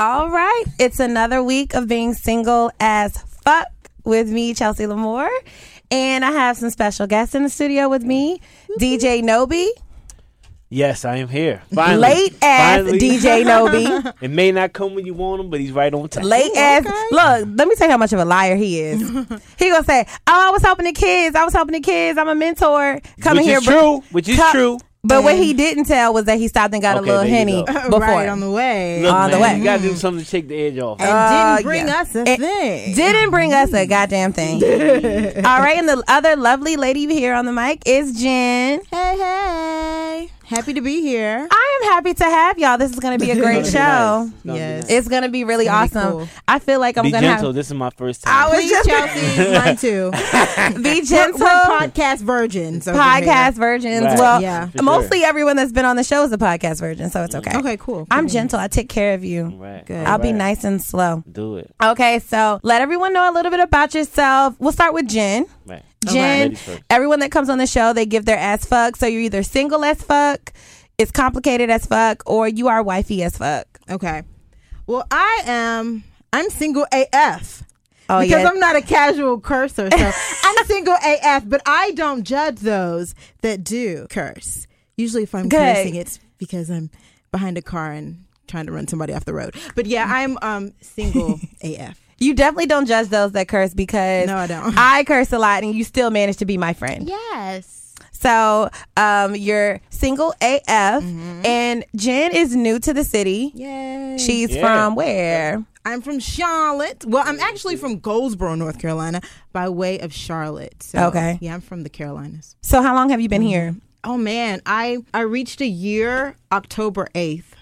All right. It's another week of being single as fuck with me, Chelsea Lamore. And I have some special guests in the studio with me DJ Nobi. Yes, I am here. Finally. Late ass Finally. DJ Nobi. It may not come when you want him, but he's right on time. Late ass. Look, let me tell you how much of a liar he is. he gonna say, "Oh, I was helping the kids. I was helping the kids. I'm a mentor. Coming which here, is br- true. Which is Come- true. But what he didn't tell was that he stopped and got Okay, a little there henny go. before. right on the way. Look, On the way. you gotta do something to take the edge off. and Uh, didn't bring yeah. us a It thing. Didn't bring us a goddamn thing. All right, and the other lovely lady here on the mic is Jen. Hey, hey. Happy to be here. I am happy to have y'all. This is going to be a great show. nice. It's gonna be Yes. nice. It's going to be really gonna be awesome. cool. I feel like I'm Be going to be gentle. have This is my first time. I time. was Please, just- Chelsea. Mine too. be We're, gentle. we're podcast virgins. over podcast virgins. Right. Well, Yeah. For mostly everyone that's been on the show is a podcast virgin, so it's mm. okay. Okay, cool. I'm Cool. gentle. I take care of you. Right. Good. I'll be nice and slow. Do it. Okay, so let everyone know a little bit about yourself. We'll start with Jen. Right. Jen, Ladies everyone that comes on the show, they give their ass fuck. So you're either single as fuck, it's complicated as fuck, or you are wifey as fuck. Okay. Well, I am. I'm single AF. Oh because yeah. I'm not a casual cursor, so I'm single AF. But I don't judge those that do curse. Usually, if I'm Good. cursing, it's because I'm behind a car and trying to run somebody off the road. But yeah, I'm um single AF. You definitely don't judge those that curse because No, I don't. I curse a lot and you still manage to be my friend. Yes. So um, you're single AF, mm-hmm. and Jen is new to the city. Yay. She's Yeah. from where? I'm from Charlotte. Well, I'm actually from Goldsboro, North Carolina, by way of Charlotte. So, Okay. Yeah, I'm from the Carolinas. So how long have you been here? Mm-hmm. Oh man, I I reached a year October 8th.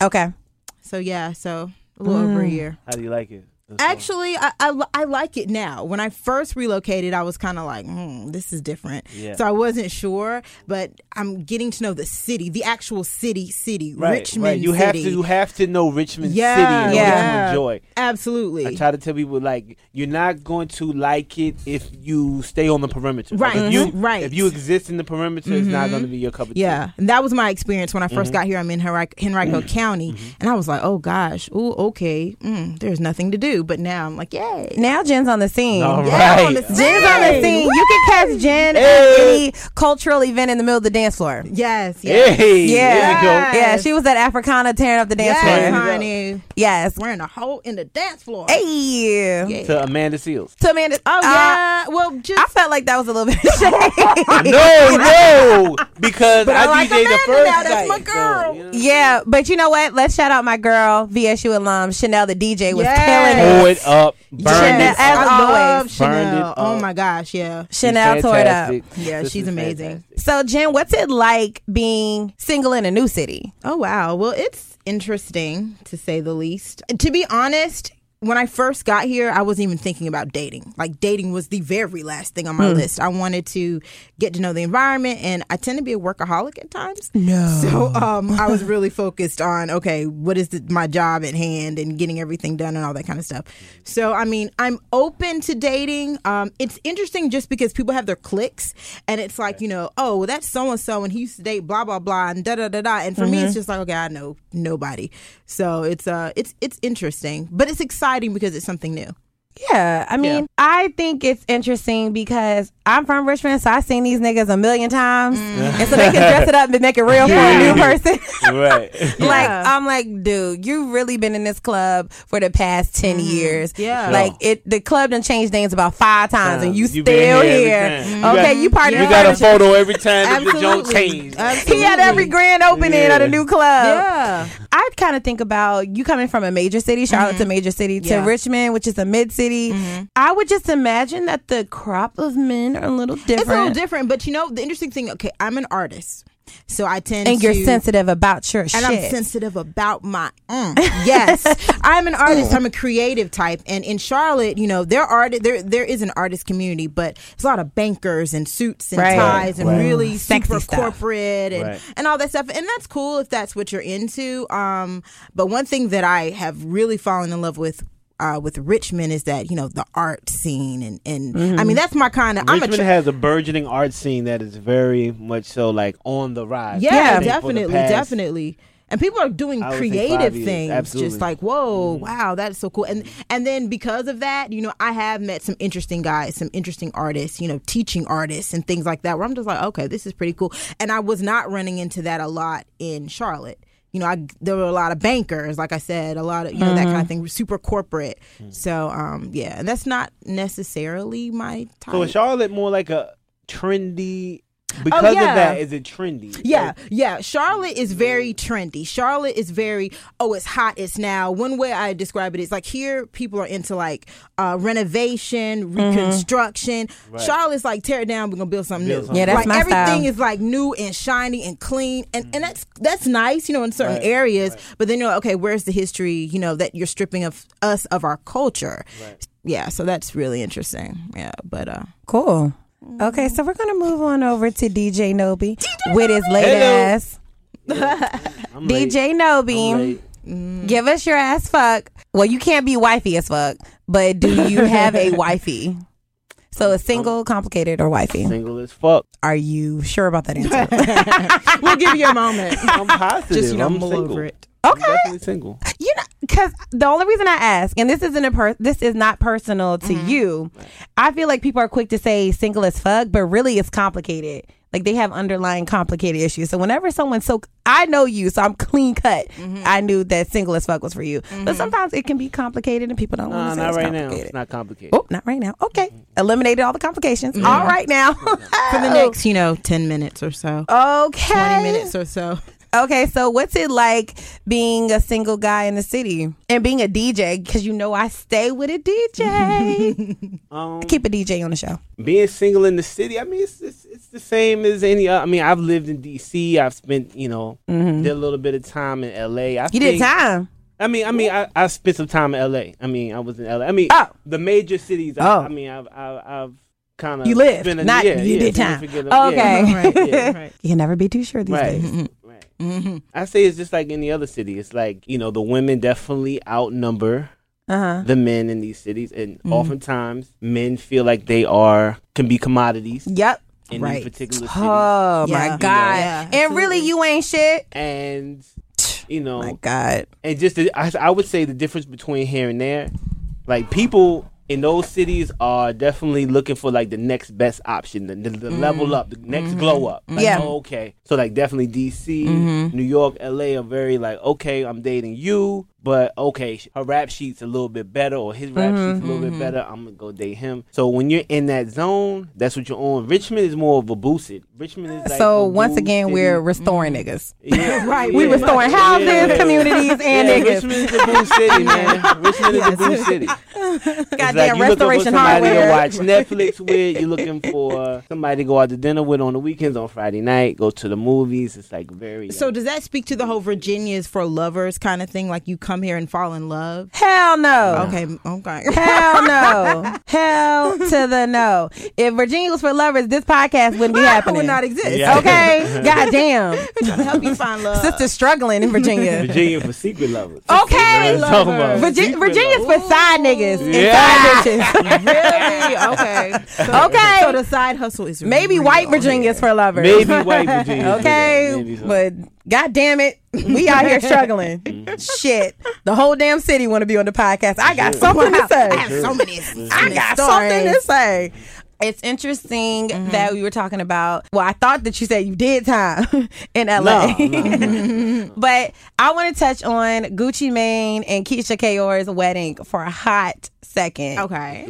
Okay. So yeah, so a little over a mm. year. How do you like it? Actually, I, I, I like it now. When I first relocated, I was kind of like, hmm, this is different. Yeah. So I wasn't sure, but I'm getting to know the city, the actual city, city, right, Richmond right. You City. have to you have to know Richmond yeah, City in Yeah. to enjoy. Absolutely. I try to tell people like you're not going to like it if you stay on the perimeter. Like, Right, if you, mhm, right. If you exist in the perimeter, it's not going to be your cup of tea. Yeah, and that was my experience when I 1st Mm-hmm. got here. I'm in Henrico, Henrico County, and I was like, "Oh gosh, oh okay, mm, there's nothing to do." But now I'm like, "Yay!" Now Jen's on the scene. All Yeah, right. on the Jen's on the scene. You can catch Jen at any cultural event in the middle of the dance floor. Yes, yes, Hey, Yeah. there we go. Yes. Yeah, she was at Africana tearing up the dance yes, floor. honey, Yes. wearing a hole in the dance floor. Hey. Yeah. To Amanda Seales. To Amanda, Oh uh, yeah, well, just I felt like that was a little bit of shade. no, no, because But I, I like DJ'd the first now, that's night, my so, girl. you know. yeah, but you know what? Let's shout out my girl, VSU alum Chanel, the DJ, was Yes. killing Pull it. it up, burn Chanel, it as up. Always. Burned Chanel. it Oh my gosh, yeah. Chanel tore it up. Yeah, This she's amazing. fantastic. So Jen, what's it like being single in a new city? Oh wow. Well, it's interesting to say the least. To be honest, when I first got here, I wasn't even thinking about dating. Like dating was the very last thing on my list. I wanted to get to know the environment and I tend to be a workaholic at times. No. So um I was really focused on okay, what is the, my job at hand and getting everything done and all that kind of stuff. So I mean, I'm open to dating. Um it's interesting just because people have their clicks, and it's like, you know, oh, well, that's so and so and he used to date blah blah blah and da da da da and for me it's just like okay, I know nobody. So it's uh it's it's interesting, but it's exciting because it's something new. Yeah, I mean, Yeah. I think it's interesting because I'm from Richmond, so I've seen these niggas a million times, mm. and so they can dress it up and make it real for a new person. right. like Yeah. I'm like, dude, you've really been in this club for the past 10 mm-hmm. years. Yeah. like it. The club done changed names about five times, and you You still here. here every. You Okay, got- you part of You got a photo every time that the joint Absolutely. changed. He had every grand opening Yeah. at a new club. Yeah. I kind of think about you coming from a major city, Charlotte's a mm-hmm. major city, to Yeah. Richmond, which is a mid city. I would just imagine that the crop of men are a little different. It's a little different, but you know, the interesting thing, okay, I'm an artist. So I tend and to you're sensitive about your and shit. I'm sensitive about my mm. yes. I'm an artist. I'm a creative type, and in Charlotte, you know, there are there there is an artist community, but there's a lot of bankers and suits and Right. ties and Right. really Sexy super stuff. corporate and Right. and all that stuff, and that's cool if that's what you're into. Um, but one thing that I have really fallen in love with. Uh, with Richmond is that you know the art scene and and I mean that's my kind of I'm a Richmond tra- has a burgeoning art scene that is very much so like on the rise. Yeah, I think, for the definitely, definitely. and people are doing I would say creative things just like whoa wow that's so cool. And and then because of that you know i have met some interesting guys some interesting artists you know teaching artists and things like that where i'm just like okay this is pretty cool. And i was not running into that a lot in charlotte you know, I, there were a lot of bankers, like I said, a lot of you know that kind of thing, super corporate. So, um, yeah, and that's not necessarily my type. So is Charlotte more like a trendy? Because yeah. of that, is it trendy? Yeah, Like, yeah. Charlotte is very trendy. Charlotte is very oh, it's hot. It's now. One way I describe it is like here, people are into like uh, renovation, reconstruction. Charlotte's like tear it down. We're gonna build something Build new. something Yeah, that's like my everything style. is like new and shiny and clean, and and that's that's nice, you know, in certain Right, areas. But then you're like, okay, where's the history? You know, that you're stripping of us of our culture. Yeah, so that's really interesting. Yeah, but uh, Cool. Okay, so we're gonna move on over to DJ Nobi with his late Hello. ass. I'm. DJ I'm Nobi, mm. give us your ass fuck. Well, you can't be wifey as fuck, but do you have a wifey? So a single, complicated, or wifey? Single as fuck. Are you sure about that answer? we'll give you a moment. I'm positive. Just you know, I'm mull single. over it. I'm Okay. definitely single. you know, because the only reason I ask, and this isn't a per, this is not personal to mm-hmm. you. I feel like people are quick to say single as fuck, but really it's complicated. Like they have underlying complicated issues. So whenever someone's so, I know you, so I'm clean cut. Mm-hmm. I knew that single as fuck was for you. But mm-hmm. sometimes it can be complicated, and people don't No, want to say not it's right now. It's not complicated. Oh, not right now. Okay, eliminated all the complications. All right now, For the next, you know, ten minutes or so, okay, twenty minutes or so. Okay, so what's it like being a single guy in the city and being a DJ? Because you know I stay with a DJ. Um, Keep a DJ on the show. being single in the city, I mean, it's, it's it's the same as any. other I mean, I've lived in D.C. I've spent, you know, did a little bit of time in L.A. I Mm-hmm. You did time. I mean, I mean, I, I spent some time in L.A. I mean, I was in L.A. I mean, Oh. the major cities. I, Oh. I mean, I've I've, I've kind of You lived, not you did time. Okay. right, yeah. right. You can never be too sure these Right. days. Right. Mm-hmm. I say it's just like any other city. It's like you know the women definitely outnumber Uh huh. the men in these cities, and Mm-hmm. oftentimes men feel like they are can be commodities Yep. in Right. these particular cities, Oh Yeah. my god. Yeah, and really, you ain't shit. and you know, My god. and just the, I, I would say the difference between here and there, like people in those cities are definitely looking for like the next best option, the, the, the level mm. up, the next mm-hmm. glow up. Like, Yeah. oh, okay. So like definitely DC, mm-hmm. New York, LA are very like okay, I'm dating you, but okay, her rap sheet's a little bit better or his rap sheet's a little bit mm-hmm. better. I'm gonna go date him. So when you're in that zone, that's what you're on. Richmond is more of a boosted. Richmond is like so once again, city. we're restoring mm. niggas. Yeah, Right, We restoring Yeah, houses, yeah, yeah. communities, and yeah, niggas. Richmond is the boo city, man. Richmond is the boo city. It's Goddamn like you looking for restoration somebody hardware. to watch Netflix with. You're looking for somebody to go out to dinner with on the weekends on Friday night. Go to the movies. It's like very. So uh, does that speak to the whole Virginia's for lovers kind of thing? Like you come here and fall in love? Hell no. Okay, okay. Hell no. Hell to the no. If Virginia was for lovers, this podcast wouldn't be happening. would not exist. Yeah. Okay? God damn. Trying to help you find love. Sister's struggling in Virginia. Virginia for secret lovers. Okay. That's what I'm talking about. Virgi- Secret Virginia's lovers. for side niggas and Yeah. side bitches. really? Okay. So, Okay. So the side hustle is Maybe real. white Virginia's for lovers. Maybe white Virginia. Okay, Maybe but god damn it, we out here struggling. Shit, the whole damn city want to be on the podcast. I got something to say. I have so many. I got something to say. It's interesting mm-hmm. that we were talking about. Well, I thought that you said you did time in LA, No, no, no. but I want to touch on Gucci Mane and Keyshia Ka'oir's wedding for a hot second. Okay.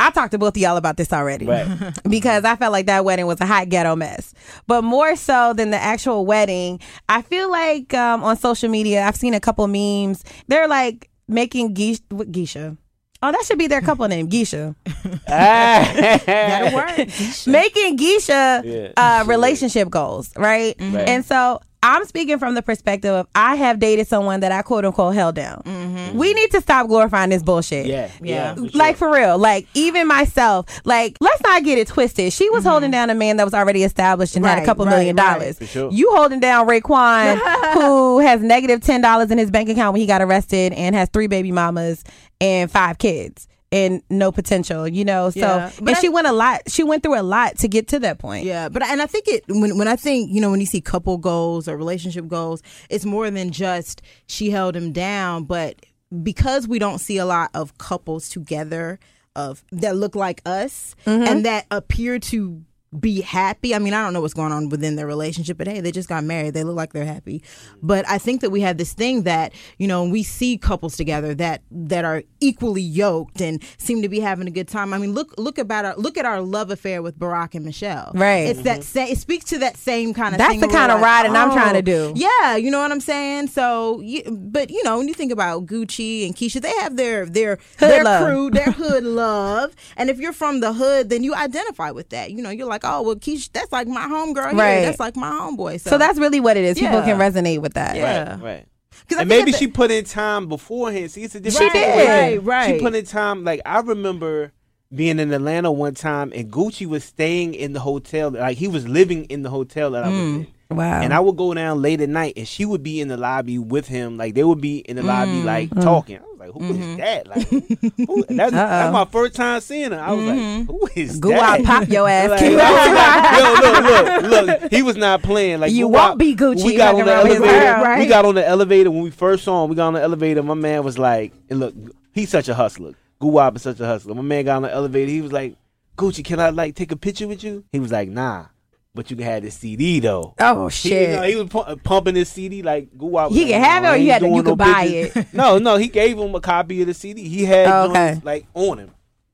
Do it. I talked to both of y'all about this already. Right. because I felt like that wedding was a hot ghetto mess. But more so than the actual wedding, I feel like um, on social media, I've seen a couple memes. They're like making Geisha. What, Geisha? Oh, that should be their couple name, Geisha. That'll work. making Geisha Yeah. uh, relationship goals, right? Right. And so I'm speaking from the perspective of I have dated someone that I quote unquote held down. Mm-hmm. We need to stop glorifying this bullshit. Yeah. Yeah. Yeah. for sure. Like for real, like even myself, like let's not get it twisted. She was holding mm-hmm. down a man that was already established and had a couple right, million right. dollars. For sure. You holding down Raekwon, who has negative ten dollars in his bank account when he got arrested and has three baby mamas and five kids. And no potential, you know. So Yeah, but and I- she went a lot. She went through a lot to get to that point. Yeah, but and I think it when when I think you know when you see couple goals or relationship goals, it's more than just she held him down, but because we don't see a lot of couples together of that look like us mm-hmm. and that appear to be happy. I mean, I don't know what's going on within their relationship, but hey, they just got married. They look like they're happy. But I think that we have this thing that, you know, we see couples together that that are equally yoked and seem to be having a good time. I mean, look look about our look at our love affair with Barack and Michelle. Right. It's that sa- it speaks to that same kind of That's the kind of like, riding I'm trying to oh, do. Yeah, you know what I'm saying? So, you, but you know, when you think about Gucci and Keyshia, they have their their their love. crew, their hood love. And if you're from the hood, then you identify with that. You know, you're like, "Oh, well, Keyshia, that's like my homegirl. Right. Here. That's like my homeboy." So, So that's really what it is. People can resonate with that. Yeah. Right, right. 'Cause I And maybe at she put in time beforehand. See, it's a different She did. Right, right. She put in time. Like I remember being in Atlanta one time, and Gucci was staying in the hotel. Like he was living in the hotel that I was in. Wow. And I would go down late at night, and she would be in the lobby with him. Like they would be in the Mm. lobby, like talking. Like, "Who is Mm-hmm. that?" Like, who, that's, that's my first time seeing her. I was like, "Who is Go that?" out, pop your ass. Like, Keep I was it- like, yo, look, look, look. He was not playing. Like You Guwap- won't be Gucci We got on the around with his elevator. girl, We got on the elevator when we first saw him. We got on the elevator. My man was like, and look, he's such a hustler. Guwap is such a hustler. My man got on the elevator. He was like, Gucci, can I like take a picture with you? He was like, Nah, but you can have this CD though. Oh He, shit. you know, he was pu- pumping his CD like Guwap. He can have it or you had to- you could buy it. no, no, he gave him a copy of the CD. He had Oh, okay. joints, like on him.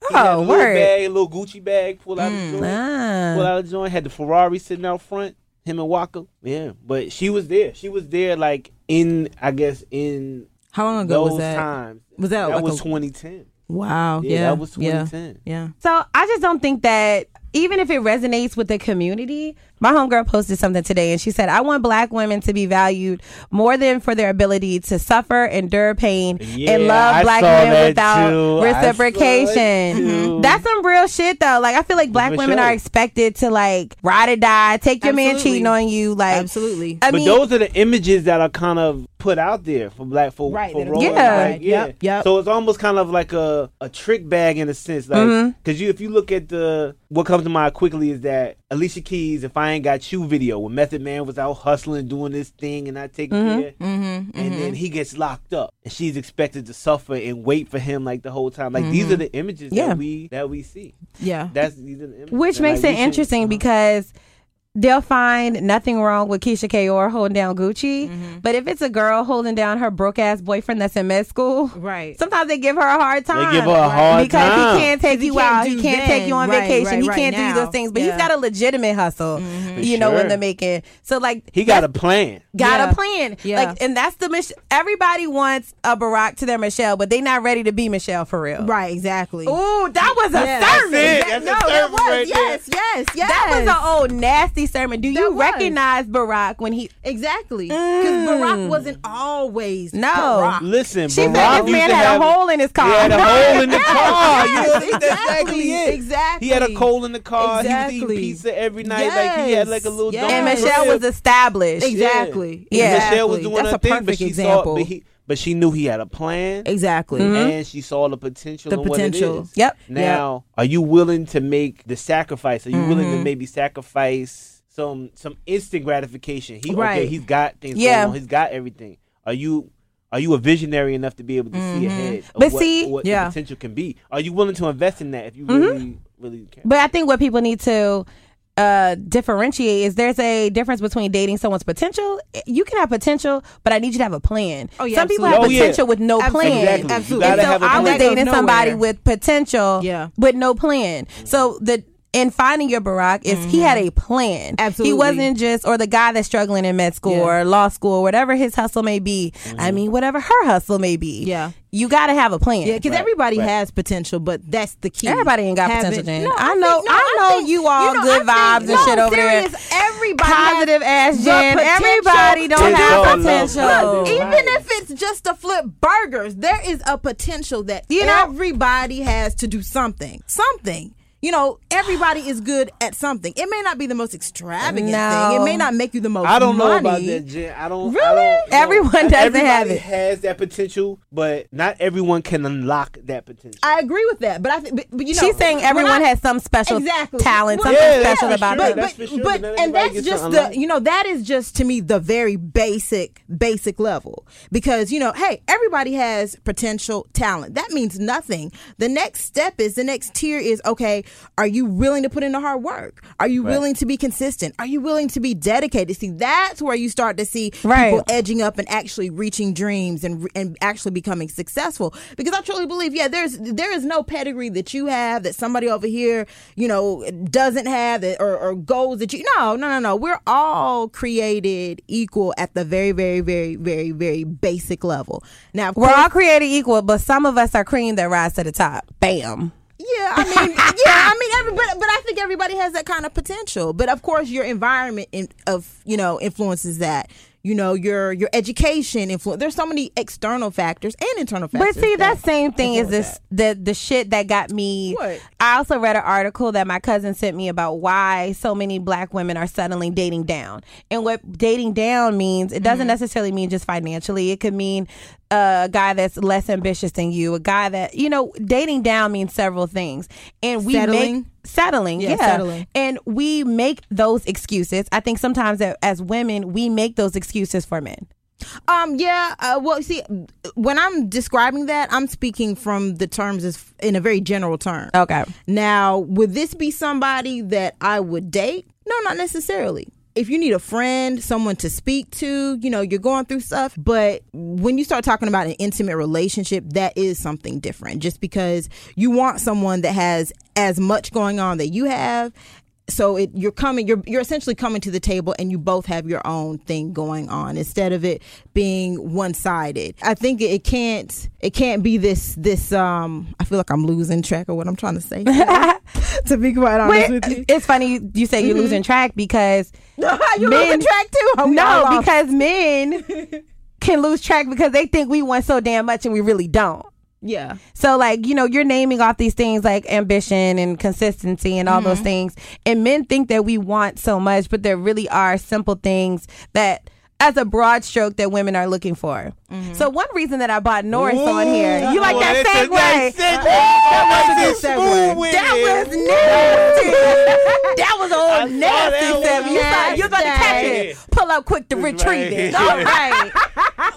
He Oh, had a little word. bag, a little Gucci bag, pull out the joint Ah. pull out a joint, had the Ferrari sitting out front, him and Waka. Yeah. But she was there. She was there like in I guess in How long ago was that? times. Was that that like was a- twenty ten. Wow. Yeah, Yeah, that was yeah, 2010. Yeah. So I just don't think that even if it resonates with the community, my homegirl posted something today and she said, I want black women to be valued more than for their ability to suffer, endure pain, Yeah, and love I black men without too. I saw it reciprocation. That's some real shit though. Like I feel like black For women sure. are expected to like ride or die, take your man Absolutely. cheating on you. Like Absolutely. I but mean those are the images that are kind of put out there for black for, Right, for that roles. Yeah. Like, yeah. Yep, yep. So it's almost kind of like a, a trick bag in a sense, like Mm-hmm. because you if you look at the what comes to mind quickly is that Alicia Keys, if I ain't got you video, when Method Man was out hustling doing this thing and I take Mm-hmm. care, and then he gets locked up and she's expected to suffer and wait for him like the whole time. Like these are the images Mm-hmm. Yeah. that we that we see. Yeah. That's these are the images. Which And, makes like, it we should- interesting because they'll find nothing wrong with Keyshia Ka'oir holding down Gucci. Mm-hmm. But if it's a girl holding down her broke ass boyfriend that's in med school, Right. sometimes they give her a hard time. They give her a hard because time. he can't take 'Cause he you can't out. He can't then. take you on Right, vacation. right, he right can't do now. those things. But Yeah. he's got a legitimate hustle, For you know, in sure. the making. So like He got a plan. got Yeah. a plan. Yeah. Like, and that's the Mich- everybody wants a Barack to their Michelle, but they not ready to be Michelle for real. Right. Exactly. Ooh, that was a Yeah. sermon. That's it. That- That's a no, sermon it was. right there. Yes. Yes. Yes. That was an old nasty sermon. Do you was. recognize Barack when he? Exactly. Because Barack wasn't always No. Barack. Listen, She Barack said this man had a hole in his car. He had a hole in the car. Yes, You know, that's exactly, exactly exactly. He had a coal in the car. He was eating pizza every night. Like he had like a little. Yes, dome and yes. Michelle was established. Exactly. Yeah. And Exactly. Michelle was doing That's her a thing, perfect but she example. saw, but he, but she knew he had a plan, exactly. and she saw the potential. The in what it potential. is. Yep. Now, are you willing to make the sacrifice? Are you willing Mm-hmm. to maybe sacrifice some some instant gratification? He okay. He's got things Yeah. going on. He's got everything. Are you are you a visionary enough to be able to see ahead Mm-hmm. But what, see- what Yeah. the potential can be? Are you willing to invest in that if you really really care? But I think what people need to uh, differentiate is there's a difference between dating someone's potential. You can have potential, but I need you to have a plan. Oh, yeah, Some people absolutely. have Oh, yeah. potential with no Absolutely. plan. Exactly. Absolutely. And so have a I was plan. That goes dating somebody with potential, Yeah. with no plan. So the in finding your Barack is he had a plan. Absolutely. He wasn't just or the guy that's struggling in med school Yeah. or law school, or whatever his hustle may be. I mean, whatever her hustle may be. Yeah. You got to have a plan. Yeah, because Right, everybody right. has potential, but that's the key. Everybody ain't got Having- potential, Jen. No, I think- know- no, I know think- you all know, good I vibes think- and shit no, over there. serious, Everybody Positive ass Jen. potential Everybody don't It's have potential. Look, Even Right. if it's just to flip burgers, there is a potential that You know- everybody has to do something. Something. You know, everybody is good at something. It may not be the most extravagant No. thing. It may not make you the most I don't know about that, Jen. I don't. Really? I don't, no. Everyone doesn't Everybody have it. Has that potential, but not everyone can unlock that potential. I agree with that, but I think, but, but you know, She's saying everyone I- has some special exactly talent, Well, something Yeah, special for about sure. them. That's but, sure, but, but and that's just the you know that is just to me the very basic basic level because you know hey everybody has potential talent that means nothing the next step is the next tier is okay are you willing to put in the hard work are you Right. willing to be consistent are you willing to be dedicated see that's where you start to see Right. people edging up and actually reaching dreams and and actually becoming successful because I truly believe yeah there's there is no pedigree that you have that somebody over here you know doesn't have that, or, or goals that you no no no no we're all created equal at the very very very very very basic level now We're course- all created equal, but some of us are cream that rise to the top. Bam. Yeah, I mean, yeah, I mean, every, but, I think everybody has that kind of potential. But of course, your environment in, of you know influences that. You know, your your education influence. There's so many external factors and internal factors. But see, that that same thing is this the the shit that got me. What? I also read an article that my cousin sent me about why so many black women are suddenly dating down, and what dating down means. It Mm-hmm. doesn't necessarily mean just financially. It could mean a guy that's less ambitious than you, a guy that you know. Dating down means several things, and we Settling? make settling, Yeah, yeah, settling. and we make those excuses. I think sometimes that as women, we make those excuses for men. Um. Yeah. Uh, well, see, when I'm describing that, I'm speaking from the terms as in a very general term. Okay. Now, would this be somebody that I would date? No, not necessarily. If you need a friend, someone to speak to, you know, you're going through stuff. But when you start talking about an intimate relationship, that is something different. Just because you want someone that has as much going on that you have. So it, you're coming, you're you're essentially coming to the table, and you both have your own thing going on instead of it being one sided. I think it can't it can't be this this um. I feel like I'm losing track of what I'm trying to say. to be quite honest Wait, with you, it's funny you say you're losing track because you men- losing track too. Oh, no, because men can lose track because they think we want so damn much and we really don't. Yeah, So like, you know, you're naming off these things like ambition and consistency and all Mm-hmm. those things. And men think that we want so much, but there really are simple things that as a broad stroke that women are looking for. Mm-hmm. So one reason that I bought Norris on here, you like that segue? nice segue. That was a good segue. That was nasty. that was I old nasty seven. You thought you was about to catch it. Pull up quick to retrieve it. All right.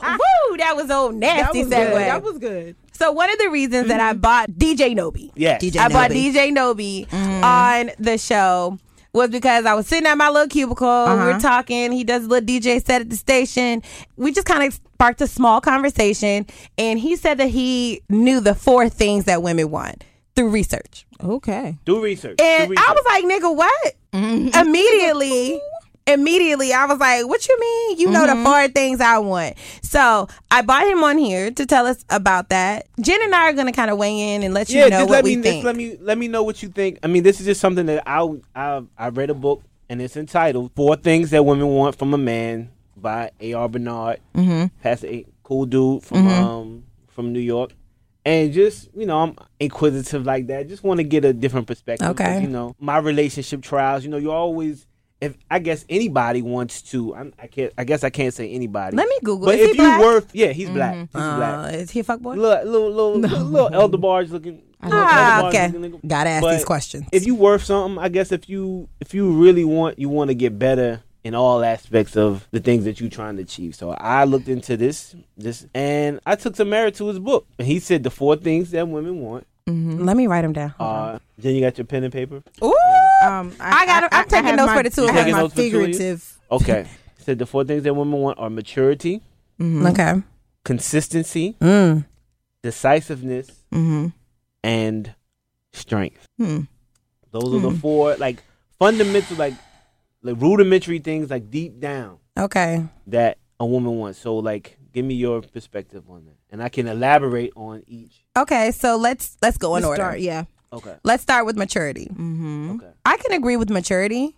Woo, that was old that nasty was segue. good. That was good. So one of the reasons that I mm-hmm. bought DJ Nobi. Yes. DJ I bought Nobi. DJ Nobi mm-hmm. on the show was because I was sitting at my little cubicle. We Uh-huh. were talking. He does a little DJ set at the station. We just kind of sparked a small conversation. And he said that he knew the four things that women want through research. Okay. Do research. And Do research. I was like, nigga, what? Mm-hmm. Immediately. Immediately, I was like, "What you mean? You know the four things I want." So I bought him on here to tell us about that. Jen and I are going to kind of weigh in and let you yeah, know just what let we me think. let me let me know what you think. I mean, this is just something that I I I read a book and it's entitled Four Things That Women Want from a Man by A.R. Bernard. Mm-hmm. Pastor A, cool dude from um from New York. And just you know, I'm inquisitive like that. Just want to get a different perspective. Okay. You know, my relationship trials. You know, you always. If I guess anybody wants to, I'm, I can't. I guess I can't say anybody. Let me Google. But Is if you black? worth, yeah, he's black. He's black. Uh, is he a fuckboy? Little, little, little, little, little elder bars looking. Ah, okay. looking. Gotta ask But these questions. If you worth something, I guess if you if you really want you want to get better in all aspects of the things that you're trying to achieve. So I looked into this this and I took some merit to his book. And he said the four things that women want Let me write them down. are then you got your pen and paper? Ooh, Um, I got- I'm taking have notes my- for the two I of have us. my Taking notes for two of you? figurative. Okay. said the four things that women want are maturity, okay. consistency, Mm. decisiveness, Mm-hmm. and strength. Hmm. Those are the four like fundamental, like like rudimentary things, like deep down Okay. that a woman wants. So like, give me your perspective on that, and I can elaborate on each. Okay. So let's let's go in Let's order. start, yeah. Okay. Let's start with maturity. Mm-hmm. Okay. I can agree with maturity.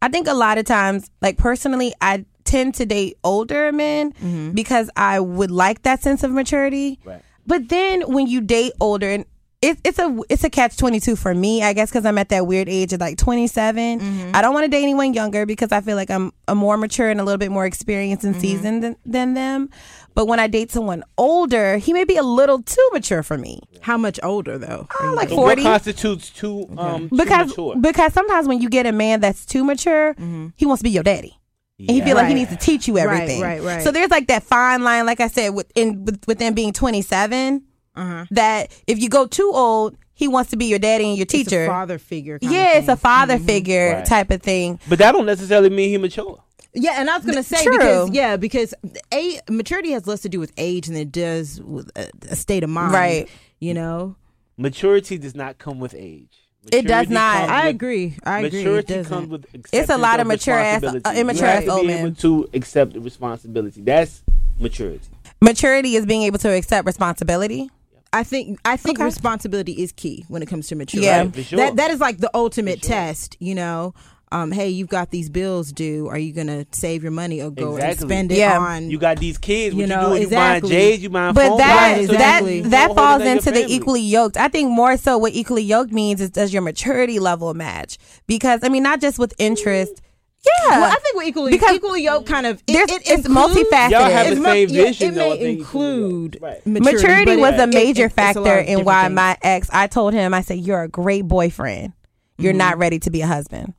I think a lot of times, like personally, I tend to date older men because I would like that sense of maturity. Right. But then when you date older, and it's it's a it's a catch twenty two for me, I guess, because I'm at that weird age of like 27. Mm-hmm. I don't want to date anyone younger because I feel like I'm a more mature and a little bit more experienced and Mm-hmm. seasoned than, than them. But when I date someone older, he may be a little too mature for me. How much older though? are like 40. what constitutes too um too because mature? because sometimes when you get a man that's too mature, he wants to be your daddy. And he Yeah. feel like he needs to teach you everything. right, right. So there's like that fine line, like I said, within with, with them being 27, Uh-huh. that if you go too old, he wants to be your daddy and your It's a teacher. father figure. kind of yeah, it's a thing. father figure Right. type of thing. But that don't necessarily mean he mature. Yeah, and I was gonna say True. because yeah, because a maturity has less to do with age than it does with a, a state of mind. Right. You know. Maturity does not come with age. It does not. I with- agree. I agree. It Maturity doesn't. comes with It's a lot of of mature ass- uh, immature You have ass to old be men. able to accept the responsibility. That's maturity. Maturity is being able to accept responsibility. I think I think Okay. responsibility is key when it comes to maturity. Yeah. Right, for sure. That that is like the ultimate sure. test, you know. Um, hey, you've got these bills due. Are you gonna save your money or go and spend it Yeah. on? You got these kids. What You you, know, doing? exactly. You buying J's? You buying But phone that Right, exactly. that that falls it on your into the equally yoked. I think more so what equally yoked means is does your maturity level match? Because I mean, not just with interest. Yeah, well, I think we're equally Because equally yoked. Kind of, it, it it's multifaceted. Y'all have It's the same yeah, vision, It though, I may think equally yoked. include Right. maturity, maturity was it- a major it's a lot factor of in why things. my ex. I told him, I said, "You're a great boyfriend. You're mm-hmm. not ready to be a husband."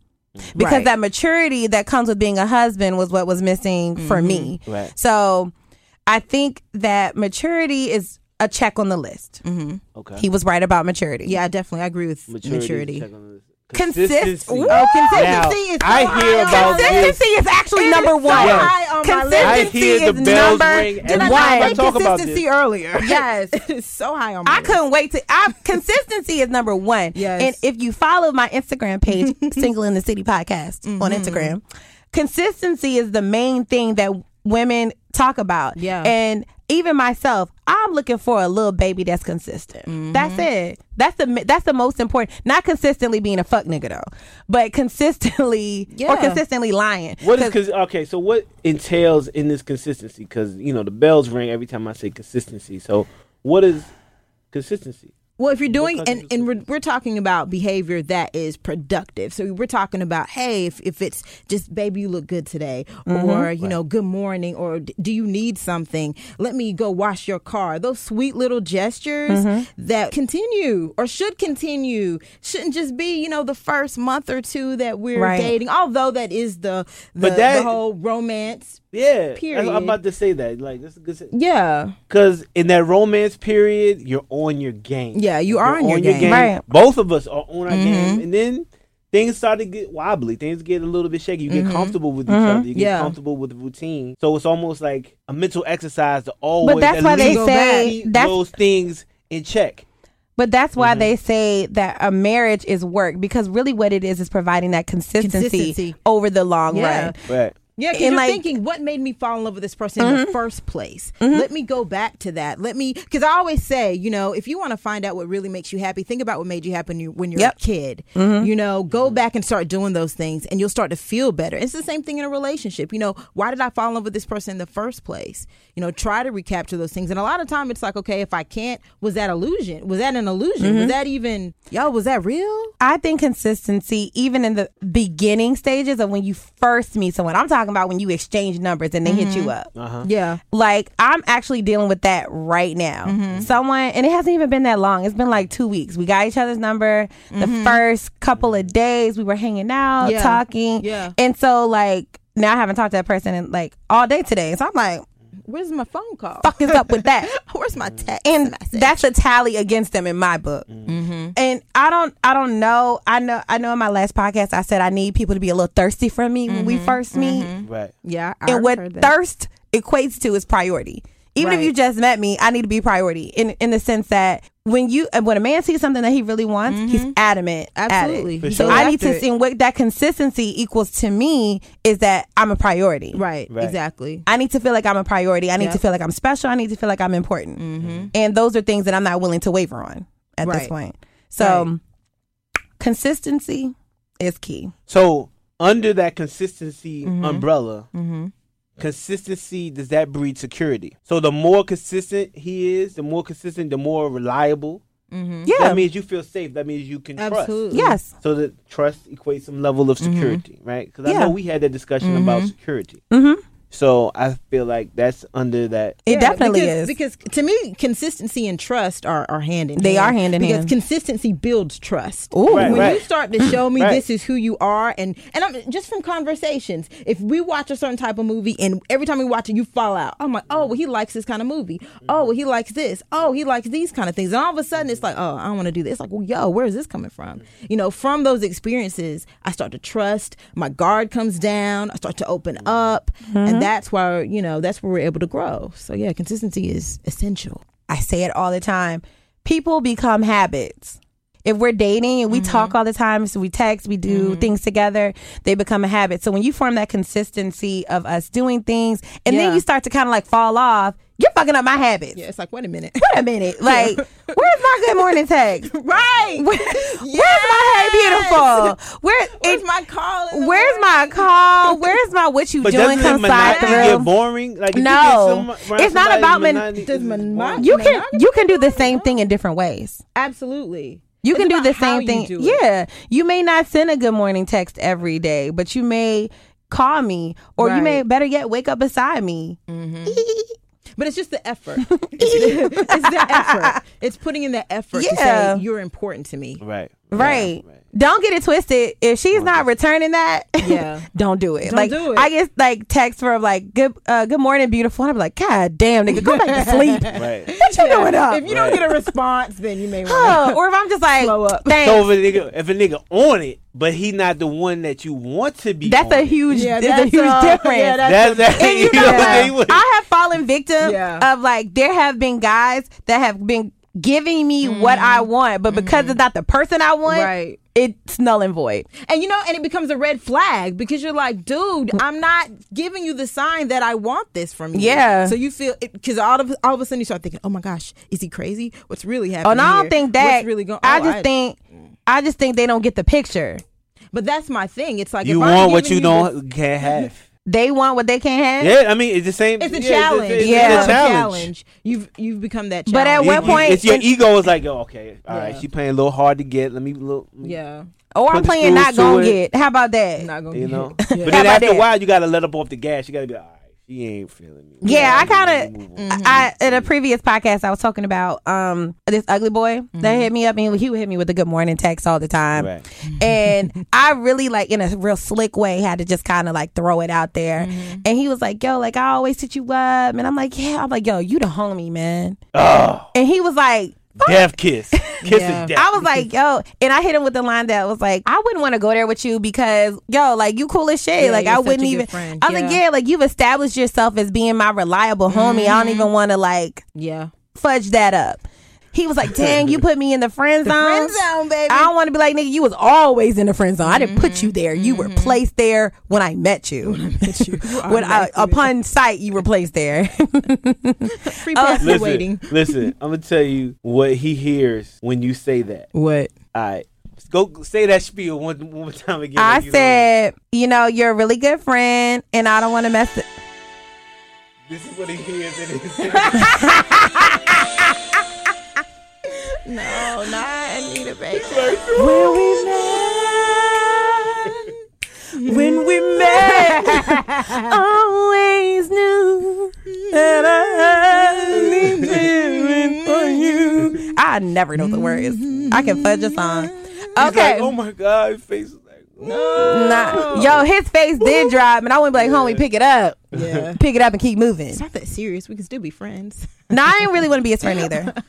Because Right. that maturity that comes with being a husband was what was missing for me. Mm-hmm. Right. So, I think that maturity is a check on the list. Mm-hmm. Okay. He was right about maturity. Yeah, definitely, I agree with Maturity. maturity. Consist- Consistency. Oh, consistency Now, is I hear about. Consistency is actually It number is so one. Yes. high on my list. I Consistency hear the is bells number ring every Did one. time I talk consistency this. earlier? Yes. it's so high on my I list. couldn't wait to. I, consistency is number one. Yes. And if you follow my Instagram page, Single in the City Podcast on Mm-hmm. Instagram, consistency is the main thing that women talk about. Yeah. And even myself, I'm looking for a little baby that's consistent. Mm-hmm. That's it. That's the that's the most important. Not consistently being a fuck nigga though, but consistently or consistently lying. What is 'Cause- cons- okay? So what entails in this consistency? Because you know the bells ring every time I say consistency. So what is consistency? Well, if you're doing, and, and we're, we're talking about behavior that is productive. So we're talking about, hey, if, if it's just, baby, you look good today, Mm-hmm. or, you know, good morning, or do you need something? Let me go wash your car. Those sweet little gestures Mm-hmm. that continue or should continue, shouldn't just be, you know, the first month or two that we're Right. dating, although that is the, the, that- the whole romance. Yeah, Period. I'm about to say that. Like this is good. Yeah. Because in that romance period, you're on your game. Yeah, you You're are on your game. Right. Both of us are on our Mm-hmm. game, and then things start to get wobbly. Things get a little bit shaky. You get comfortable with each other. You get Mm-hmm. Yeah. comfortable with the routine. So it's almost like a mental exercise to always. that's at why they say keep that's- those things in check. But that's Mm-hmm. why they say that a marriage is work because really what it is is providing that consistency, Consistency. over the long Yeah. run. Right. Yeah, because And, you're like- thinking, what made me fall in love with this person in the mm-hmm. first place? Mm-hmm. Let me go back to that. Let me, because I always say, you know, if you want to find out what really makes you happy, think about what made you happy when you- when you're Yep. a kid. Mm-hmm. You know, go back and start doing those things, and you'll start to feel better. It's the same thing in a relationship. You know, why did I fall in love with this person in the first place? You know, try to recapture those things. And a lot of time, it's like, okay, if I can't, was that illusion? Was that an illusion? Was that even, yo, was that real? I think consistency, even in the beginning stages of when you first meet someone, I'm talking about when you exchange numbers and they hit Mm-hmm. you up. Uh-huh. Yeah. Like I'm actually dealing with that right now. Mm-hmm. Someone, and it hasn't even been that long. It's been like two weeks. We got each other's number. The first couple of days, we were hanging out, Mm-hmm. Yeah. talking, Yeah. and so like now I haven't talked to that person in like all day today. So I'm like, Where's my phone call? fuck is up with that? Where's my text and message? that's a tally against them in my book. Mm-hmm. And I don't, I don't know. I know, I know. In my last podcast, I said I need people to be a little thirsty for me when Mm-hmm. we first meet. Right. yeah. I And what thirst equates to is priority. Even if you just met me, I need to be priority in in the sense that when you uh, when a man sees something that he really wants, he's adamant. at it. Mm-hmm. Absolutely. For He sure. goes I need to it. see what that consistency equals to me is that I'm a priority. Right, Right. exactly. I need to feel like I'm a priority. I need Yep. to feel like I'm special. I need to feel like I'm important. And those are things that I'm not willing to waver on at this Mm-hmm. Point. So Right. consistency is key. So under that consistency Mm-hmm. umbrella, consistency does that breed security? So the more consistent he is, the more consistent, the more reliable mm-hmm. Yeah. That means you feel safe. That means you can trust. Absolutely. yes. So that trust equates some level of security, mm-hmm. right? Because I Yeah. know we had that discussion about mm-hmm. security. Mm-hmm. So I feel like that's under that. It Yeah, definitely because, is. Because to me, consistency and trust are, are hand in They hand. are hand in because hand. consistency builds trust. Ooh. Right, when right. you start to show me Right. this is who you are, and and I'm just from conversations. If we watch a certain type of movie, and every time we watch it, you fall out. I'm like, oh, well, he likes this kind of movie. Oh, well, he likes this. Oh, he likes these kind of things. And all of a sudden, it's like, oh, I don't want to do this. It's like, well, yo, where is this coming from? You know, from those experiences, I start to trust. My guard comes down. I start to open up, and that's why you know that's where we're able to grow. So yeah, consistency is essential. I say it all the time. People become habits. If we're dating and we Mm-hmm. talk all the time, so we text, we do things together, they become a habit. So when you form that consistency of us doing things and Yeah. then you start to kind of like fall off, you're fucking up my habits. Yeah, it's like, wait a minute. Wait a minute. Like, where's my good morning text? right. Where- Where's my hey beautiful? Where Where's it- my call? in the Where's my call? Where's my what you But doing? doesn't Come it side monotony get boring? Like if you No. get some- It's not about monotony Does is mon- You can you can do the same thing in different ways. Absolutely. You It's can do the same thing. do it. Yeah. You may not send a good morning text every day, but you may call me or you may better yet wake up beside me. Mm-hmm. But it's just the effort. it's, it's the effort. It's putting in the effort to Yeah. say you're important to me. Right. Right. right. Don't get it twisted. If she's not returning that, Yeah. don't do it. Don't like do it. I get like texts from like good uh, good morning, beautiful. And I'm like, God damn, nigga, go back to sleep. Right. What you doing up? If you don't get a response, then you may want Huh. or if I'm just like, Slow up. thanks. So if a nigga, if a nigga on it, but he not the one that you want to be, that's on a huge, Yeah, it's a huge uh, difference. yeah, that's- That's that. And you you know, know, they would- I have fallen victim Yeah. of like there have been guys that have been giving me mm-hmm. what I want, but because it's mm-hmm. not the person I want, Right. it's null and void. And you know, and it becomes a red flag because you're like, dude, I'm not giving you the sign that I want this from you. Yeah. So you feel because all of all of a sudden you start thinking, oh my gosh, is he crazy? What's really Oh, happening? and I don't think that. What's really going? I oh, just think, I just think they don't get the picture. But that's my thing. It's like you if I'm want what giving you don't can't have. They want what they can't have. Yeah, I mean it's the same. It's a yeah, challenge. It's, Yeah. it's It's a challenge. You've you've become that. But at what You- you- point- it's your ego is like, yo, okay, all right, Yeah. she playing a little hard to get. Let me look. Yeah. Or I'm playing not screws to gonna it. get. How about that? Not gonna You get know, it. but then after that? a while, you gotta let up off the gas. You gotta be like, all right, she ain't feeling me. Yeah, I kind of. move on. I in a previous podcast I was talking about um this ugly boy that hit me up and he would hit me with a good morning text all the time, Right. and I really like in a real slick way had to just kind of like throw it out there, Mm-hmm. and he was like, "Yo, like I always hit you up," and I'm like, "Yeah," I'm like, "Yo, you the homie, man," Oh, and he was like. Death kiss, kiss Yeah. is death. I was like, yo, and I hit him with the line that was like, I wouldn't want to go there with you because, yo, like you cool as shit. Yeah, like I wouldn't even. friend. I was like, Yeah. yeah, like you've established yourself as being my reliable homie. I don't even want to like Yeah. fudge that up. He was like, dang, you put me in the friend zone. friend zone, baby. I don't want to be like, nigga, you was always in the friend zone. I didn't put you mm-hmm. there. You mm-hmm. were placed there when I met you. When I, uh, upon sight, you were placed there. Free uh, pass for listen, waiting. listen. I'm gonna tell you what he hears when you say that. What? All right, go say that spiel one, one more time again. I like you know said, you know, you're a really good friend, and I don't want to mess it. This is what he hears in his No, not Anita Baker. When we met, when we met, always knew that I needed for you. I never know the words. I can fudge a song. He's Okay. like, oh my god, his face is like. Nah. Yo, his face did drop, and I went like, homie, pick it up. Yeah. Pick it up and keep moving. It's not that serious. We can still be friends. No, I didn't really want to be his friend either.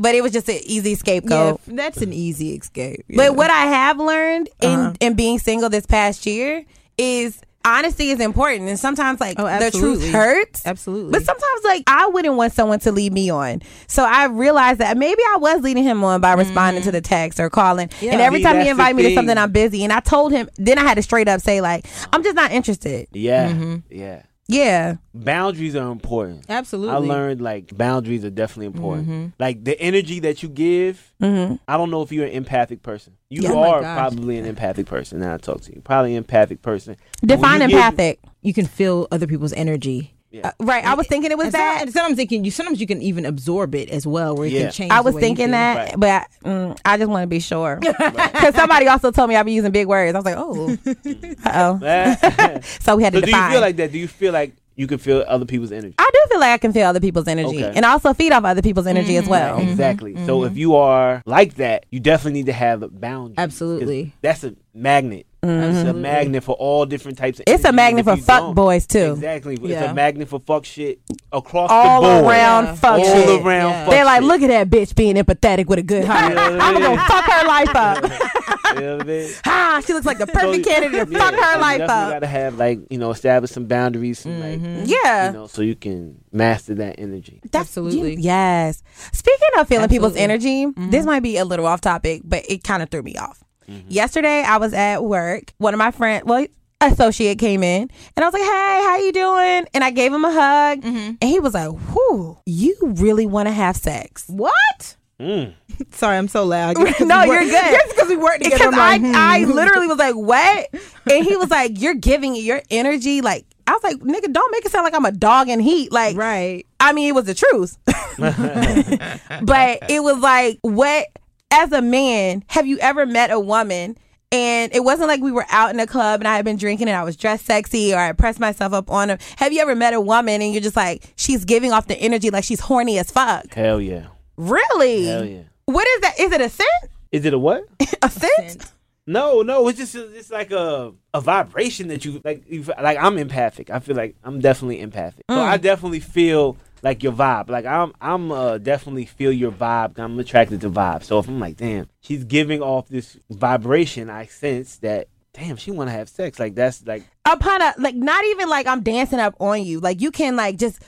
But it was just an easy scapegoat. Yeah, that's an easy escape. Yeah. But what I have learned in Uh-huh. in being single this past year is honesty is important, and sometimes like Oh, the truth hurts. Absolutely. But sometimes like I wouldn't want someone to lead me on. So I realized that maybe I was leading him on by responding to the text or calling. Yeah. and every See, time he that's invited me to something, I'm busy. And I told him. Then I had to straight up say like, I'm just not interested. Yeah, Mm-hmm. yeah. Yeah. Boundaries are important. Absolutely. I learned like boundaries are definitely important. Mm-hmm. Like the energy that you give. I don't know if you're an empathic person. You Yeah. Oh are probably an empathic person. Now I talk to you, probably an empathic person. Define you give- empathic. you can feel other people's energy Yeah. Uh, right. I was thinking it was And that. Sometimes, sometimes they can. You sometimes you can even absorb it as well, where it Yeah. can change. I was thinking that, Right. but mm, I just want to be sure. Because somebody also told me I'd be using big words. I was like, oh, oh. so So we had to do you feel like that? Do you feel like you can feel other people's energy? I do feel like I can feel other people's energy Okay. and also feed off other people's energy as well. Right, exactly. So if you are like that, you definitely need to have boundaries. Absolutely. That's a magnet. It's a magnet for all different types of It's a magnet for fuck don't- boys too. Exactly. It's a magnet for fuck shit across All the board. around Yeah. fuck all shit. around Yeah. They're like, shit. look at that bitch being empathetic with a good heart. Yeah, I'm gonna fuck her life up. You know what I mean? ah, she looks like the perfect So- candidate to yeah, fuck her you life definitely up. You gotta have like you know establish some boundaries, some, like Yeah. you know, so you can master that energy. That's- Absolutely. you- yes. Speaking of feeling people's Absolutely. energy, this might be a little off topic, but it kind of threw me off. Mm-hmm. Yesterday, I was at work. One of my friends, well, associate came in, and I was like, "Hey, how you doing?" And I gave him a hug, and he was like, "Whew, you really want to have sex?" What? Mm. Sorry, I'm so loud. No, you're good. Just because we work together, Because I, I'm like, hmm. I literally was like, "What?" And he was like, "You're giving your energy." Like I was like, "Nigga, don't make it sound like I'm a dog in heat." Like, right. I mean, it was the truth. but it was like, what, as a man, have you ever met a woman? And it wasn't like we were out in a club and I had been drinking and I was dressed sexy or I pressed myself up on her. Have you ever met a woman and you're just like, she's giving off the energy like she's horny as fuck? Hell yeah. Really? Hell yeah. What is that? Is it a scent? Is it a what? A scent? No, no, it's just it's like a a vibration that you like. You, like I'm empathic. I feel like I'm definitely empathic. So mm. I definitely feel like your vibe. Like I'm I'm uh, definitely feel your vibe. I'm attracted to vibe. So if I'm like, damn, she's giving off this vibration, I sense that. Damn, she want to have sex. Like that's like Upon a, like, not even like I'm dancing up on you. Like, you can like just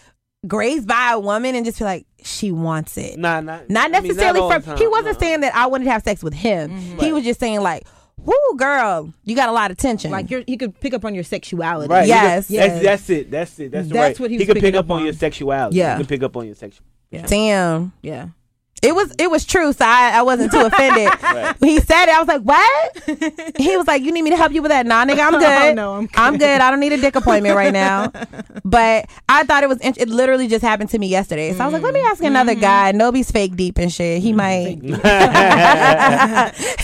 graze by a woman and just feel like she wants it. nah, not Not I mean, necessarily all the from. time, He wasn't no. saying that I wanted to have sex with him. He Right. was just saying like, "Whoo, girl, you got a lot of tension." Like you're, he could pick up on your sexuality. Right. Yes. could- Yeah. That's, that's it. That's it. That's, That's right. what he he was could pick up up on on. your sexuality. Yeah. He could pick up on your sexual. damn, Yeah. It was it was true. So I, I wasn't too offended. Right. He said it, I was like, "What?" he was like, "You need me to help you with that?" Nah, nigga, I'm oh, good. Oh, no, I'm I'm good. I don't need a dick appointment right now. But I thought it was. int- It literally just happened to me yesterday. So I was like, "Let me ask another mm-hmm. guy. Nobody's fake deep and shit. He mm-hmm. might."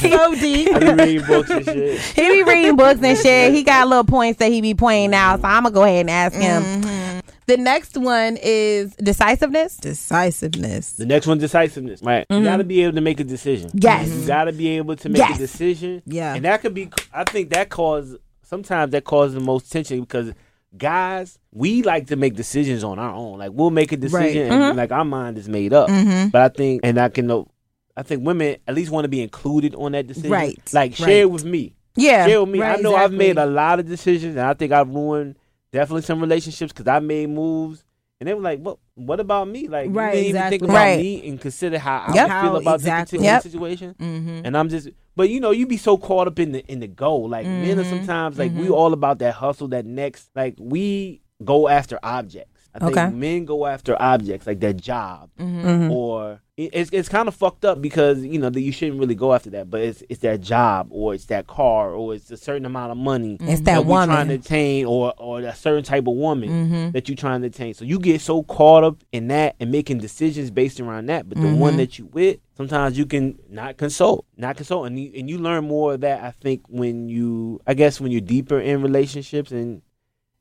So deep. I be reading books and shit. he be reading books and shit. He got little points that he be pointing out. So I'm gonna go ahead and ask him. Mm-hmm. The next one is decisiveness. Decisiveness. The next one, decisiveness. Right. You got to be able to make a decision. Mm-hmm. Yes. You got to be able to make Yes. a decision. Yeah. And that could be. I think that cause sometimes that causes the most tension because guys we like to make decisions on our own. Like we'll make a decision Right. and Mm-hmm. like our mind is made up. But I think and I can know. I think women at least want to be included on that decision. Right. Like share Right. with me. Yeah. Share with me. I Right, know I've made a lot of decisions and I think I've ruined definitely some relationships because I made moves. And they were like, "What? What about me? Like, Right, you didn't even think about Right. me and consider how I Yep. feel about exactly. this Yep. situation." Mm-hmm. And I'm just, but you know, you be so caught up in the in the goal. Like men are Mm-hmm. sometimes like we all about that hustle, that next. Like we go after objects. I think Okay. men go after objects like their job, Mhm. or it's it's kind of fucked up because you know that you shouldn't really go after that. But it's it's that job, or it's that car, or it's a certain amount of money It's that we're trying to attain, or or a certain type of woman Mm-hmm. that you're trying to attain. So you get so caught up in that and making decisions based around that. But the Mm-hmm. one that you with, sometimes you can not consult, not consult, and you, and you learn more of that. I think when you, I guess, when you're deeper in relationships and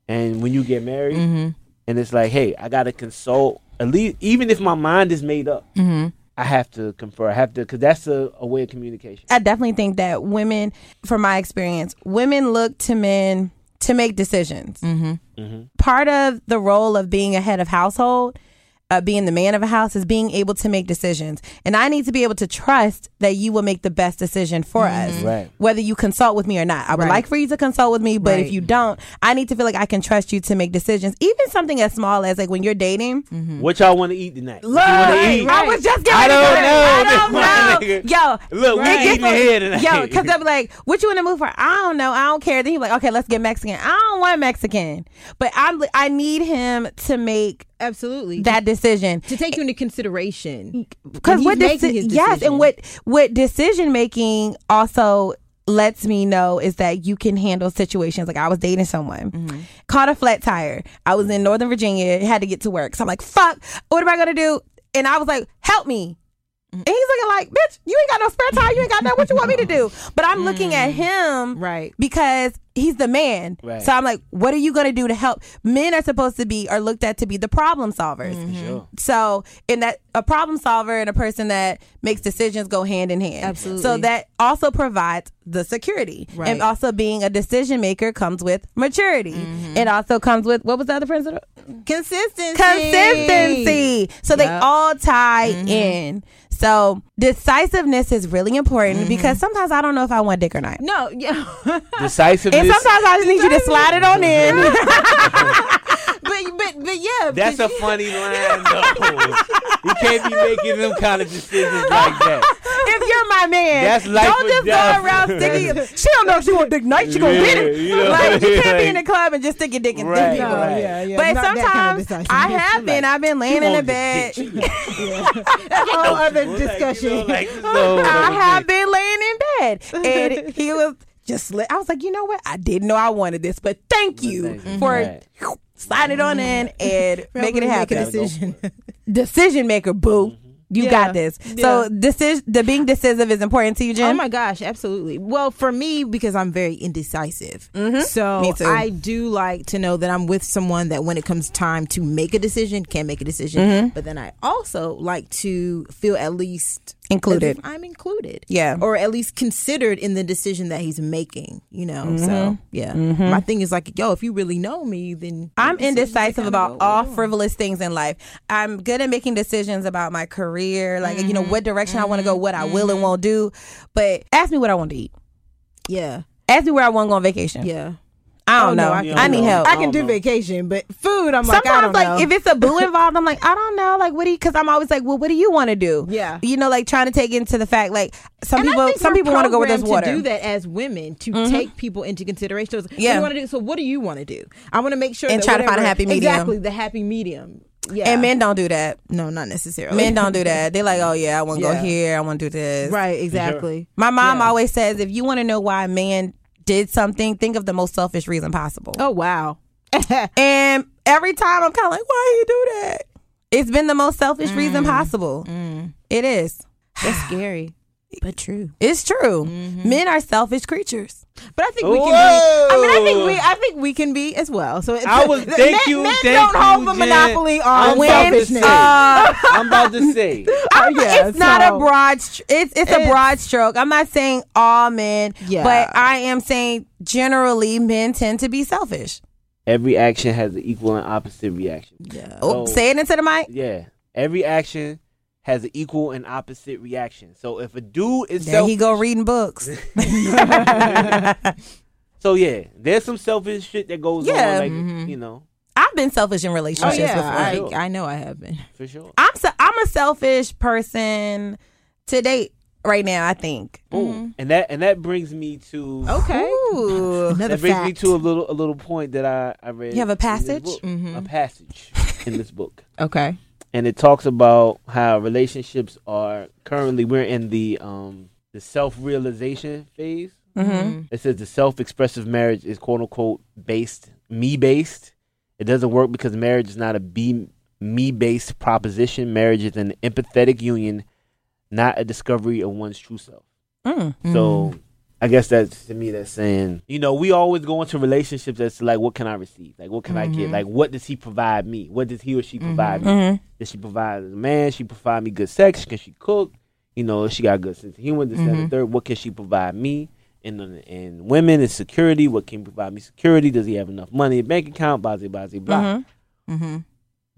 and when you get married, Mm-hmm. And it's like, hey, I gotta consult. At least, even if my mind is made up, Mm-hmm. I have to confer. I have to because that's a, a way of communication. I definitely think that women, from my experience, women look to men to make decisions. Mm-hmm. hmm Part of the role of being a head of household, uh, being the man of a house, is being able to make decisions. And I need to be able to trust that you will make the best decision for us, Right. whether you consult with me or not. I would Right. like for you to consult with me, but if you don't, I need to feel like I can trust you to make decisions. Even something as small as like when you're dating. What y'all want to eat tonight? Look, wanna eat? I was just getting I don't know, I don't know. Yo, Look, we it gets eating here tonight. Yo, because they'll be like, "What you want to move for?" I don't know. I don't care. Then he's like, "Okay, let's get Mexican." I don't want Mexican, but I'm. I need him to make Absolutely. that decision to take you into consideration. because what deci- yes, and what what decision making also lets me know is that you can handle situations. Like I was dating someone, mm-hmm. caught a flat tire. I was in Northern Virginia, had to get to work. So I'm like, fuck, what am I gonna do? And I was like, help me. Mm-hmm. And he's looking like, bitch, you ain't got no spare tire. You ain't got that. What you want me to do? But I'm looking at mm. him Right. because he's the man. Right. So I'm like, what are you going to do to help? Men are supposed to be, are looked at to be the problem solvers. Mm-hmm. For sure. So, in that, a problem solver and a person that makes decisions go hand in hand. Absolutely. So that also provides the security. Right. And also being a decision maker comes with maturity. Mm-hmm. It also comes with, what was the other principle? Consistency. Consistency. So they all tie mm-hmm. in. So decisiveness is really important mm-hmm. because sometimes I don't know if I want dick or not. No, yeah. Decisiveness. And sometimes I just need you to slide it on in. but but but yeah. That's but- a funny line, though. you can't be making them kind of decisions like that. if you're my man, That's life don't or just death. go around sticking. She don't know if she want dick night. She gonna get it. Yeah, you know, like you can't be in the club and just stick your dick in Right, people. No, right. yeah, yeah. But not that kind of sometimes. I have been. I've been laying in the bed. this dick. That's a whole other Like, you know, discussion. so, I have been laying in bed, and he was just. Li- I was like, you know what? I didn't know I wanted this, but thank you thank you. for Right. sliding it on in and making it Make a happen. decision. Decision maker, boo. You Yeah. got this. So decision, the being decisive is important to you, Jen. Oh my gosh, absolutely. Well, for me, because I'm very indecisive, so Mm-hmm. Too. I do like to know that I'm with someone that when it comes time to make a decision, can make a decision. Mm-hmm. But then I also like to feel at least Included. I'm included, Yeah. or at least considered in the decision that he's making. You know, Mm-hmm. so yeah. Mm-hmm. My thing is like, yo, if you really know me, then I'm your decisions are indecisive about all doing. frivolous things in life. I'm good at making decisions about my career, like you know mm-hmm. what direction I want to go, what I will and mm-hmm. won't do. But ask me what I want to eat. Yeah, Ask me where I want to go on vacation. yeah. I don't Oh, no, know. I I, need help. I I can don't do know. vacation, but food, I'm like, Sometimes, like know. if it's a boo involved, I'm like, I don't know. Like, what do you? Because I'm always like, well, what do you want to do? Yeah. you know, like trying to take into the fact, like some And people, some people want to go where there's programmed water. To do that as women, to mm-hmm. take people into consideration. So, What do Yeah. you want to do? So, what do you want to do? I want to make sure And that try to find a happy medium. Exactly, the happy medium. Yeah, And men don't do that. no, not necessarily. Men don't do that. They're like, oh yeah, I want to Yeah. go here. I want to do this. right? Exactly. My mom Yeah. always says, if you want to know why a man did something, think of the most selfish reason possible. Oh wow. And every time I'm kind of like, why you do that? It's been the most selfish reason Mm. possible. It is. That's scary, but true. It's true. Mm-hmm. Men are selfish creatures. But I think we can be. I mean, I think we. I think we can be as well. So it's, I was- men, thank you, Men thank don't hold you, the Jen. monopoly on I'm When, about to selfishness. uh, I'm about to say. I'm- yeah, it's not a broad. Str- it's it's a broad stroke. I'm not saying all men, Yeah. but I am saying generally men tend to be selfish. Every action has an equal and opposite reaction. yeah. Oh, say it into the mic. Yeah. Every action has an equal and opposite reaction. So if a dude is There selfish, he go reading books. so yeah, there's some selfish shit that goes Yeah. on, like you know, I've been selfish in Oh relationships before. yeah, before. I, I know I have been. for sure. I'm so, I'm a selfish person to date right now. I think. Boom. And that and that brings me to Okay. Ooh. Another that brings me to a little a little point that I I read. You have a passage? book. Mhm. A passage in this book. Okay. And it talks about how relationships are currently we're in the um the self realization phase. Mm-hmm. It says the self expressive marriage is quote unquote based me based. It doesn't work because marriage is not a be me based proposition. Marriage is an empathetic union, not a discovery of one's true self. Mm. So I guess that's to me that's saying, you know, we always go into relationships that's like, what can I receive? Like, what can I get? Like, what does he provide me? What does he or she provide me? Mm-hmm. Does she provide as a man? She provide me good sex? Can she cook? You know, she got a good sense of humor. This, that, and the third. What can she provide me? And and women is security. What can provide me security? Does he have enough money bank account? Blah blah blah blah. Mm-hmm. Mm-hmm.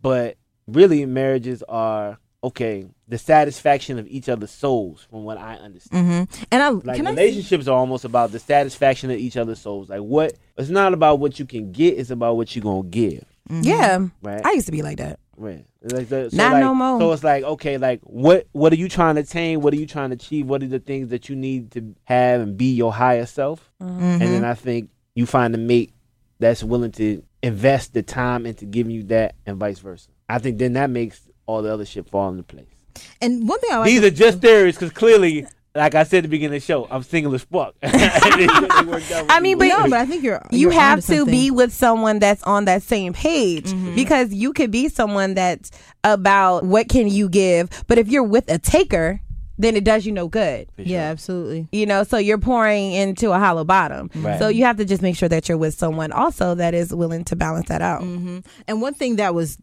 But really, marriages are okay. The satisfaction of each other's souls, from what I understand. Mm-hmm. And I Like can I see- relationships are almost about the satisfaction of each other's souls. Like what? It's not about what you can get. It's about what you are gonna give. Yeah, Right. I used to be like that. Right. Like the, so Not like, no more. So it's like, okay, like what what are you trying to attain? What are you trying to achieve? What are the things that you need to have and be your higher self? Mm-hmm. And then I think you find a mate that's willing to invest the time into giving you that and vice versa. I think then that makes all the other shit fall into place. And one thing I like These are just theories because clearly like I said at the beginning of the show, I'm single as fuck. And it- it worked out I mean, well. but- no, but I think you're you you're have to something. be with someone that's on that same page Mm-hmm. because you could be someone that's about what can you give, but if you're with a taker, then it does you no good. For Yeah, absolutely. You know, so you're pouring into a hollow bottom. Right. So you have to just make sure that you're with someone also that is willing to balance that out. Mm-hmm. And one thing that was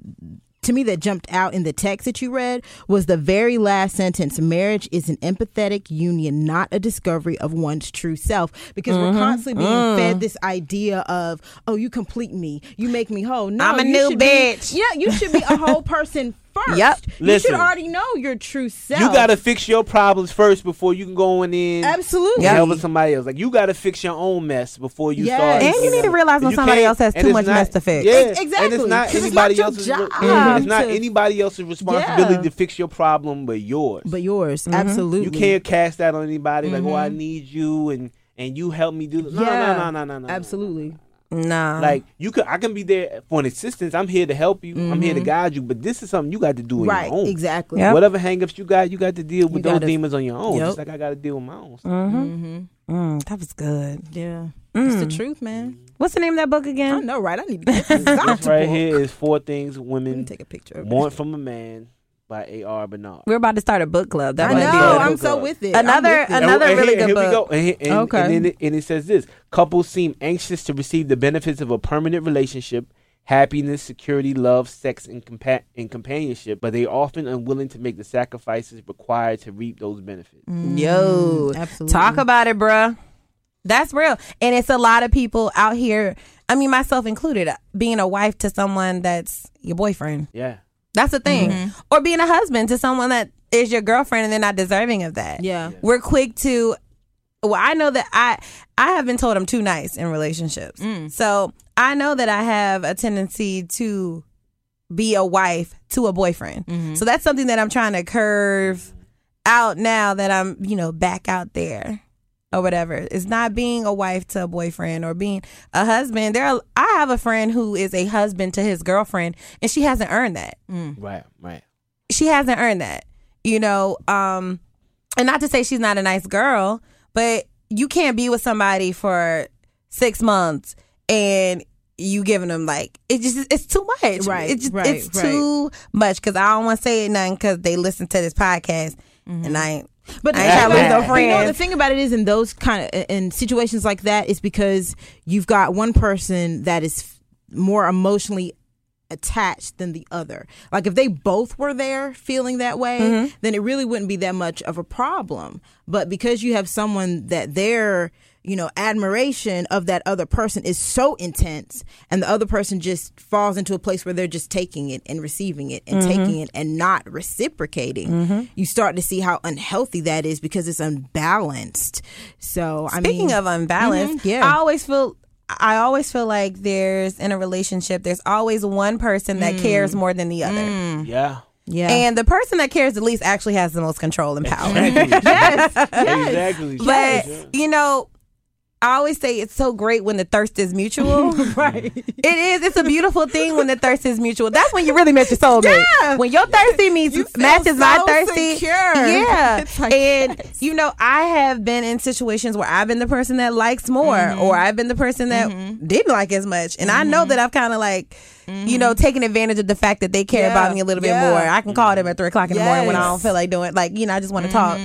to me that jumped out in the text that you read was the very last sentence marriage is an empathetic union not a discovery of one's true self because Mm-hmm. we're constantly being Mm. fed this idea of oh you complete me you make me whole no I'm a new should be- bitch. yeah you should be a whole person first Yep. you should already know your true self You gotta fix your problems first before you can go on in absolutely and helping somebody else. Like you gotta fix your own mess before you Yes. start. And you need to realize when somebody else has too much not- mess to fix. Yeah, Ex- and exactly, it's not 'cause it's anybody not your else's. job yeah, it's not anybody else's responsibility Yeah. to fix your problem but yours. but yours Mm-hmm. absolutely you can't cast that on anybody. Like, oh, I Mhm. need you and and you help me do. This. No, Yeah. no, no, no, no, no. absolutely Nah. Like you could, I can be there for an assistance. I'm here to help you. I'm here to guide you. But this is something you got to do on Mm-hmm. right your own. exactly Yep. Whatever hangups you got, you got to deal with You those gotta- demons on your own. Yep. Just like I got to deal with my own. stuff. mm-hmm. hmm Mm, that was good. yeah it's the Mm. truth man What's the name of that book again? I know, right? I need to get this This right book. here is four things women take a picture of want from a man by A.R. Bernard. We're about to start a book club. That I know. good. good. I'm Book so with it. Another- I'm with it. another- and, really and good here book. we go. And, and, Okay. and then it, and it says this: couples seem anxious to receive the benefits of a permanent relationship, happiness, security, love, sex, and, compa- and companionship, but they are often unwilling to make the sacrifices required to reap those benefits. Yo, Mm, absolutely. Talk about it, bruh. That's real. And it's a lot of people out here, I mean, myself included, being a wife to someone that's your boyfriend. Yeah. That's the thing. Mm-hmm. Or being a husband to someone that is your girlfriend and they're not deserving of that. Yeah. We're quick to well, I know that I I have been told I'm too nice in relationships. Mm. So I know that I have a tendency to be a wife to a boyfriend. Mm-hmm. So that's something that I'm trying to curve out now that I'm, you know, back out there or whatever. It's not being a wife to a boyfriend or being a husband. There are, I have a friend who is a husband to his girlfriend and she hasn't earned that. Right. Right. She hasn't earned that. You know, um and not to say she's not a nice girl, but you can't be with somebody for 6 months and you giving them like it just it's too much. Right, It's just, right, it's right. too much because I don't want to say it nothing because they listen to this podcast Mm-hmm. and I ain't. But I ain't trying to lose no You know, the thing about it is, in those kind of in situations like that, is because you've got one person that is more emotionally attached than the other. Like if they both were there feeling that way, Mm-hmm. then it really wouldn't be that much of a problem. But because you have someone that their you know admiration of that other person is so intense and the other person just falls into a place where they're just taking it and receiving it and mm-hmm. taking it and not reciprocating mm-hmm. you start to see how unhealthy that is because it's unbalanced so i mean. Speaking mean of unbalance, Mhm, yeah. I always feel I always feel like there's in a relationship there's always one person that cares mm. more than the other. Mm. Yeah. yeah And the person that cares the least actually has the most control and power. yes. Exactly. But Yeah. you know, I always say it's so great when the thirst is mutual. right It is. It's a beautiful thing when the thirst is mutual. That's when you really met your soulmate. Yeah. When your thirsty meets You matches my so thirsty. secure. Yeah. Like, and yes. you know, I have been in situations where I've been the person that likes more, Mm-hmm. or I've been the person that didn't like as much, and I know that I've kind of like. You know, taking advantage of the fact that they care Mm-hmm. Yeah. about me a little bit Yeah. more. I can call them at three o'clock in the morning when I Mm-hmm. don't feel like doing. Like, you know, I just want to talk.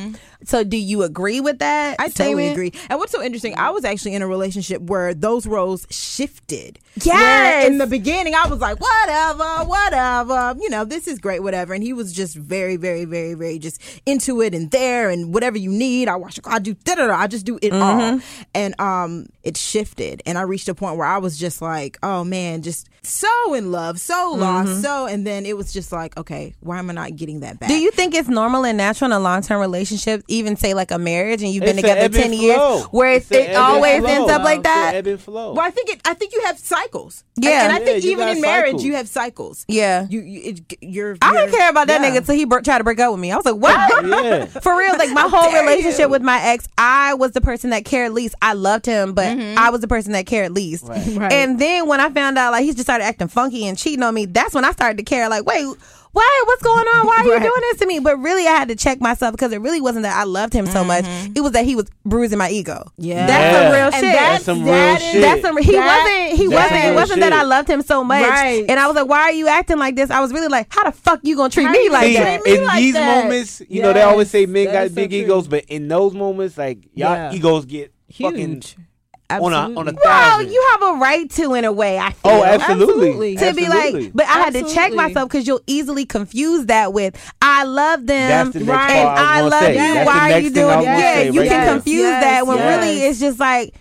So, do you agree with that? I totally agree. And what's so interesting, I was actually in a relationship where those roles shifted. Yes. Where in the beginning, I was like, whatever, whatever, you know, this is great, whatever. And he was just very, very, very, very just into it and there and whatever you need. I wash your car, I do da da da. I just do it all. And um, it shifted. And I reached a point where I was just like, oh man, just so in love, so lost, so. And then it was just like, okay, why am I not getting that back? Do you think it's normal and natural in a long term relationship, even say like a marriage and you've been It's a together ten years, flow. where It's it, it always flow. ends up like that? Ebb and flow. Well, I think it. I think you have cycles. Yeah. and I Yeah, think you even got in marriage, cycles. you have cycles. Yeah. you, you it, you're. I you're- didn't care about that yeah. nigga until he br- tried to break up with me. I was like, what? yeah. For real, like my whole relationship you. with my ex, I was the person that cared least. I loved him, but mm-hmm. I was the person that cared least. Right. Right. And then when I found out like he just started acting funky and cheating on me, that's when I started to care. Like, wait, why? What's going on? Why are you Right. doing this to me? But really, I had to check myself because it really wasn't that I loved him so much. It was that he was bruising my ego. Mm-hmm. Yeah. that's some real And shit. That's some real that is- shit. That's some. He That- wasn't. He wasn't. It wasn't that. I loved him so much. Right. And I was like, "Why are you acting like this?" I was really like, "How the fuck you gonna treat How me you like See, that?" treat me in like these that. moments, you know, they always say Yes, men that got is so big egos, but in those moments, like y'all Yeah. egos get fucking Huge. on a on a Absolutely. Well, you have a right to, in a way. I feel. oh, absolutely, Absolutely. to be Absolutely. like, but I had to check myself because you'll easily confuse that with I love them the Right. and I I love gonna you. That's Why are you doing? was Yeah, say you right can there. confuse Yes, that when yes. really it's just like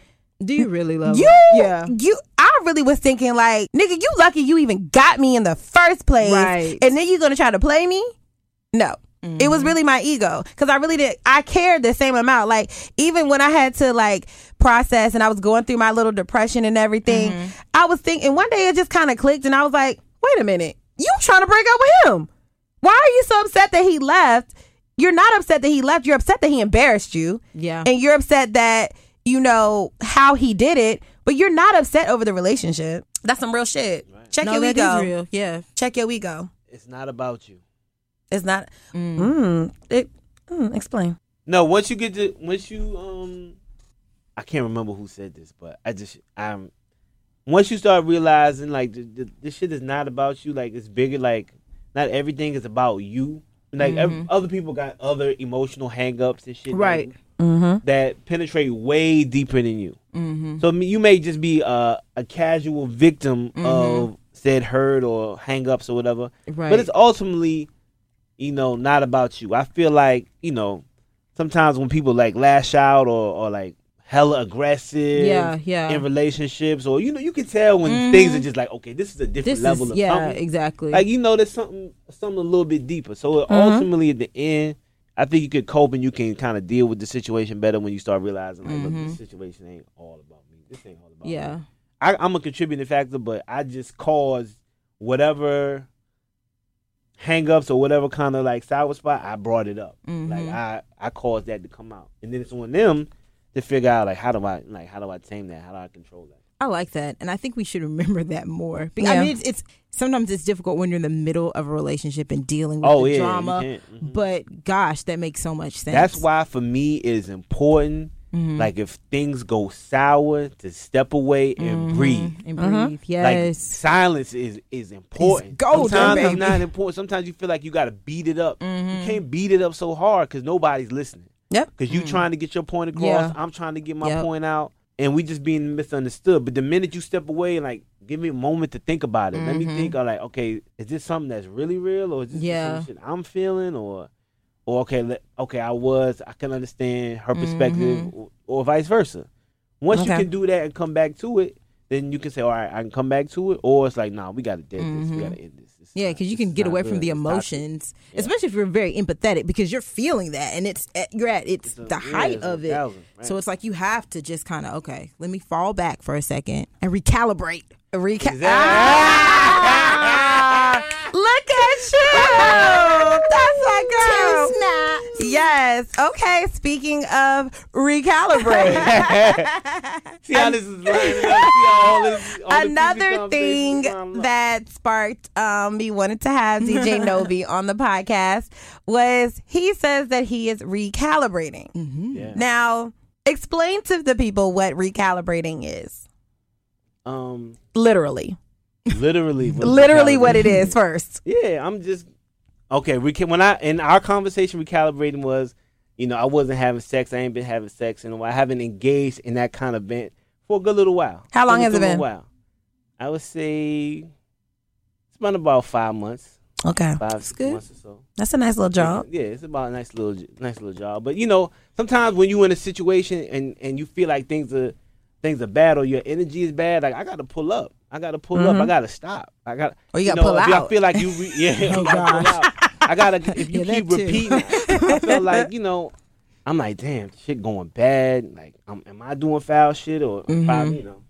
Do you really love you. him? Yeah. you. I really was thinking like, nigga, you lucky you even got me in the first place, Right. and then you're gonna try to play me? No. It Mm-hmm. was really my ego because I really did. I cared the same amount. Like even when I had to like process and I was going through my little depression and everything, Mm-hmm. I was thinking one day it just kind of clicked and I was like, wait a minute, you trying to break up with him? Why are you so upset that he left? You're not upset that he left. You're upset that he embarrassed you, Yeah. and you're upset that you know how he did it, but you're not upset over the relationship. That's some real shit. Check no, your that ego. is real. Yeah. Check your ego. It's not about you. It's not. Mm. It, mm, explain. No, once you get to once you um, I can't remember who said this, but I just I'm once you start realizing like the, the, this shit is not about you, like it's bigger. Like not everything is about you. Like ev- other people got other emotional hangups and shit, that- Right. Mm-hmm. That penetrate way deeper than you. Mm-hmm. So you may just be a, a casual victim of said hurt or hangups or whatever, Right. but it's ultimately, you know, not about you. I feel like you know, sometimes when people like lash out or or like hella aggressive, Yeah, yeah. in relationships, or you know, you can tell when mm-hmm. things are just like, okay, this is a different This level is of yeah, something. exactly. Like you know, there's something something a little bit deeper. So mm-hmm. ultimately, at the end, I think you could cope and you can kind of deal with the situation better when you start realizing, like, look, this mm-hmm. situation ain't all about me. This ain't all about me. yeah. I, I'm a contributing factor, but I just caused whatever hangups or whatever kind of like sour spot. I brought it up. Like I, I caused that to come out, and then it's on them to figure out like how do I like how do I tame that? How do I control that? I like that, and I think we should remember that more. Because, Yeah. I mean, it's, it's sometimes it's difficult when you're in the middle of a relationship and dealing with Oh, the yeah, drama. can't. Mhm. But gosh, that makes so much sense. That's why for me it's important. Mm-hmm. Like if things go sour, to step away and breathe. and Mm-hmm. breathe. Like Yes. silence is is important. golden, Sometimes baby. it's not important. Sometimes you feel like you got to beat it up. Mm-hmm. You can't beat it up so hard because nobody's listening. Yep. Because you trying to get your point across. Mm. Yeah. I'm trying to get my Yep. point out, and we just being misunderstood. But the minute you step away like give me a moment to think about it, let me think. Of like, okay, is this something that's really real, or is this just Mm-hmm. Yeah. some shit I'm feeling, or, or okay, let, okay, I was, I can understand her perspective, or, or vice versa. Once you can do that and come back to it, then you can say, all right, I can come back to it, or it's like, nah, we got to dead this, we got to end this. Is Yeah, because you can get away from the It's emotions, Yeah. especially if you're very empathetic, because you're feeling that, and it's at, you're at it's, It's a- the yeah, height it's a of it. thousand, right. So it's like you have to just kind of okay, let me fall back for a second and recalibrate. Exactly. Ah! Look at you. That's my girl. Yes. Okay. Speaking of recalibrate, See how this is lining up? See how all this, all another thing based on love. that sparked um, me wanted to have DJ Nobe on the podcast was he says that he is recalibrating. Yeah. Now, explain to the people what recalibrating is. Um, Literally. Literally, what Literally what it is first. Yeah, I'm just okay. We can when I in our conversation recalibrating was, you know, I wasn't having sex. I ain't been having sex in a while. I haven't engaged in that kind of event for a good little while. How long has it been? While. I would say it's been about five months, Okay. five six good. months or so. That's a nice little job. Yeah, it's about a nice little nice little job. But you know, sometimes when you're in a situation and and you feel like things are things are bad or your energy is bad, like I got to pull up. I got to pull up. I got to stop. I got. Mm-hmm. Or you gotta know, pull if I out. feel like you, re- yeah. Oh, you gotta pull out. I gotta. If you Yeah, keep repeating, I feel like you know. I'm like, damn, shit going bad. Like, um, am I doing foul shit or foul, you know?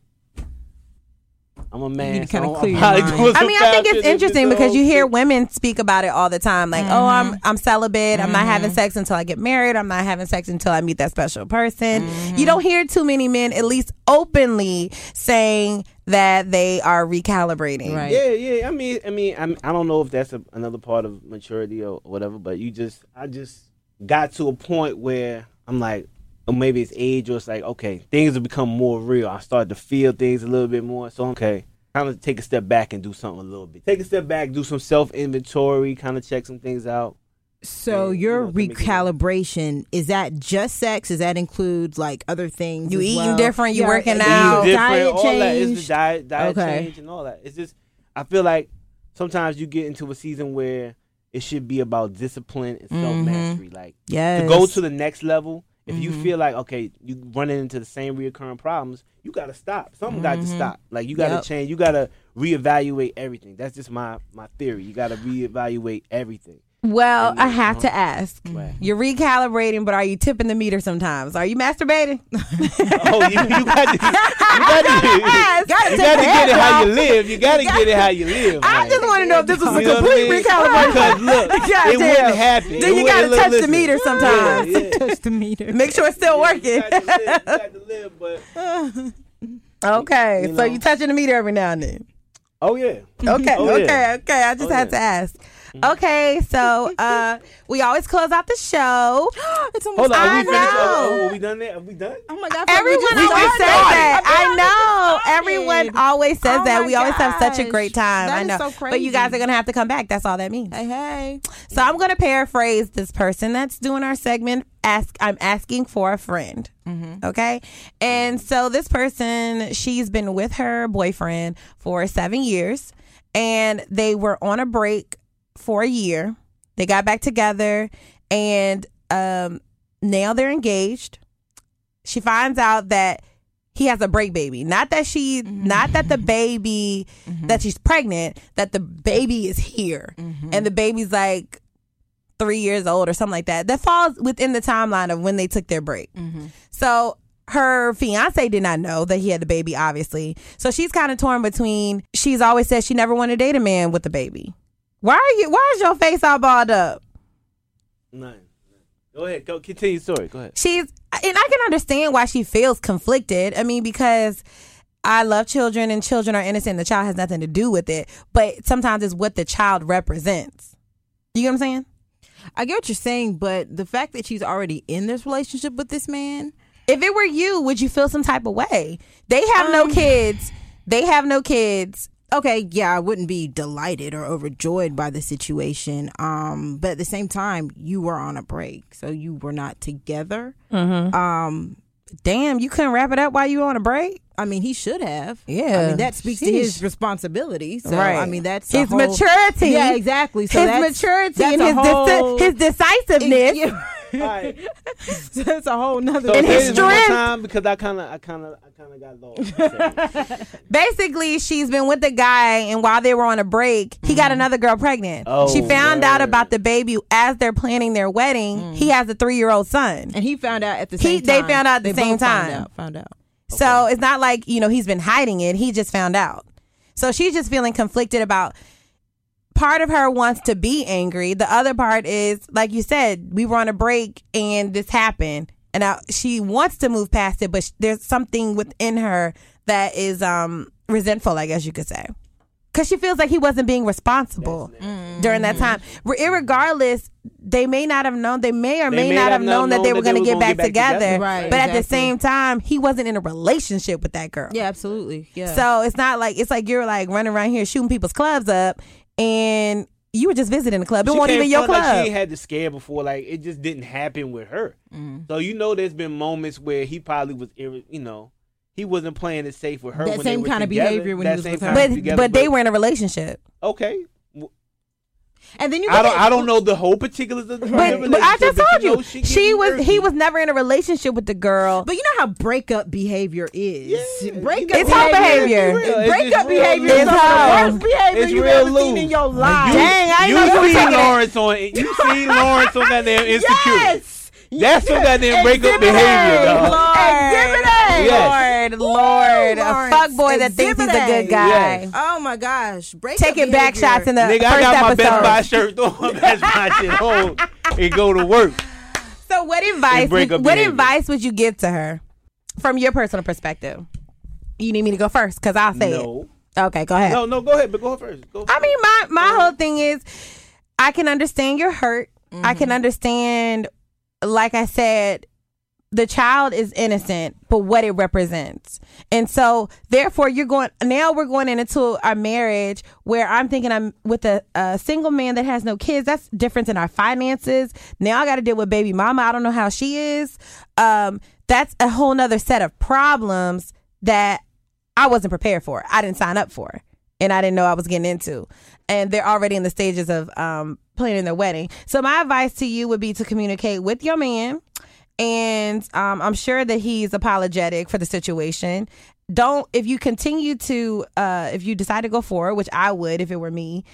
I'm a man. need to so kinda I'm clear your mind. I mean, I think it's interesting this because you hear women speak about it all the time. Like, oh, I'm mm-hmm. I'm celibate. I'm not mm-hmm. having sex until I get married. I'm not having sex until I meet that special person. You mm-hmm. don't hear too many men, at least openly, saying that they are recalibrating. Right. Yeah, yeah. I mean, I mean, I'm, I don't know if that's a, another part of maturity or whatever, but you just, I just got to a point where I'm like, or maybe it's age, or it's like, okay, things have become more real. I start to feel things a little bit more. So okay, kind of take a step back and do something a little bit. Take a step back, do some self inventory, kind of check some things out. So Yeah, your you know, to make it- recalibration is that just sex? Does that include like other things? You eating well? different, you working out. Eating diet different, all that. It's change. the diet, diet Okay. change and all that. It's just, I feel like sometimes you get into a season where it should be about discipline and mm-hmm. self mastery. Like Yes. to go to the next level. If you Mhm. feel like okay, you running into the same reoccurring problems, you gotta stop. Something got to Mhm. stop. Like you gotta Yep. change. You gotta reevaluate everything. That's just my my theory. You gotta reevaluate everything. Well, I have to ask. Right. You're recalibrating, but are you tipping the meter sometimes? Are you masturbating? oh, you, you got to, you got to, Gotta you take got to the get head it how off. you live. You got to get it how you live. I like. just want to know if this was a You know what I complete mean? recalibration. Because look, it wouldn't happen. Then you gotta look, touch the listen. meter sometimes. Yeah, yeah. touch the meter. Make sure it's still working. You got to live, you got to live, but okay, You so know. you touching the meter every now and then. oh yeah. Okay, Oh, okay, yeah. okay. I just Oh, had yeah. to ask. Mm. Okay, so uh we always close out the show. it's almost Hold on, I are we finished? know. Oh, are we done there? Are we done? Oh my god! Everyone always just says that. I I know. we Everyone always says Oh that. my We always have such a gosh. great time. That I is know. so But you guys crazy. are gonna have to come back. That's all that means. Hey, hey. So I'm gonna paraphrase this person that's doing our segment. Ask I'm asking for a friend. Mm-hmm. Okay. And mm-hmm. so this person, she's been with her boyfriend for seven years and they were on a break for a year. They got back together and um now they're engaged. She finds out that he has a break baby. Not that she mm-hmm. not that the baby mm-hmm. that she's pregnant, that the baby is here. Mm-hmm. And the baby's like three years old or something like that. That falls within the timeline of when they took their break. So her fiance did not know that he had the baby, obviously. So she's kind of torn between. She's always said she never want to date a man with a baby. Why are you? Why is your face all balled up? None. Go ahead. Go continue your story. Go ahead. She's, and I can understand why she feels conflicted. I mean, because I love children and children are innocent. The child has nothing to do with it. But sometimes it's what the child represents. You get what I'm saying? I get what you're saying, but the fact that she's already in this relationship with this man, If it were you, would you feel some type of way? They have no Um, kids. They have no kids. Okay, yeah, I wouldn't be delighted or overjoyed by the situation. Um, but at the same time, you were on a break, so you were not together. Mm-hmm. Um, Damn, you couldn't wrap it up while you were on a break. I mean, he should have. Yeah. I mean, that speaks to his responsibility. So, Right. I mean, that's His whole- maturity. Yeah, exactly. So his that's, maturity that's and his whole- his decisiveness. Yeah. All right. so that's a whole nother. So And his more strength. time because I kind of, I kind of, I kind of got lost. Basically, she's been with the guy, and while they were on a break, he got mm-hmm. another girl pregnant. Oh, she found out about the baby as they're planning their wedding. Mm. He has a three year old son. and he found out at the He- same they found out at the They same both found time. out, Found out. So it's not like, you know, he's been hiding it. He just found out. So she's just feeling conflicted about part of her wants to be angry. The other part is, like you said, we were on a break and this happened. And now she wants to move past it, but sh- there's something within her that is um resentful, I guess you could say. Because she feels like he wasn't being responsible during that time. Re- Irregardless, they may not have known, they may or may, not have known, that they were going to get, back, together. Right, But at the same time, he wasn't in a relationship with that girl. Yeah, absolutely. Yeah. So it's not like it's like you're like running around here shooting people's clubs up, and you were just visiting the club. It She wasn't even your front like club. she had the scare before. Like it just didn't happen with her. Mm. So you know, there's been moments where he probably was, you know, he wasn't playing it safe with her. That same kind of together. behavior when That he was with her. but together, but they were in a relationship. okay. W- and then you. I don't. get- I don't know the whole particulars of the But, but I just told know you she, she, getting was he was never in a relationship with the girl. But you know how breakup behavior is. Yeah. breakup It's her behavior. It's. It's breakup just behavior is It's her. the worst behavior It's you've real ever loose. seen in your life. You, Dang, I you know you were seen it. Lawrence on. You seen Lawrence on goddamn insecure. Yes. That's some goddamn breakup Exhibit behavior, A. dog. Lord, Exhibit A. Lord, Lord, a fuck boy that thinks he's a good guy. Yes. Oh my gosh. Breakup Taking back shots in the Nigga, first I got my episode. Best Buy shirt on. Best Buy shit on and go to work. So what advice? Would, what behavior. advice would you give to her from your personal perspective? You need me to go first because I'll say no. it. Okay, go ahead. No, no, go ahead, but go first. Go I mean, my my whole thing is, I can understand your hurt. I can mm-hmm. understand, like I said, the child is innocent, but what it represents, and so therefore you're going now. We're going into a marriage where I'm thinking I'm with a, a single man that has no kids. That's different in our finances. Now I got to deal with baby mama. I don't know how she is. Um, that's a whole nother set of problems that I wasn't prepared for. I didn't sign up for, and I didn't know I was getting into. And they're already in the stages of um, planning their wedding. So my advice to you would be to communicate with your man, and um, I'm sure that he's apologetic for the situation. Don't if you continue to uh, if you decide to go forward, which I would if it were me,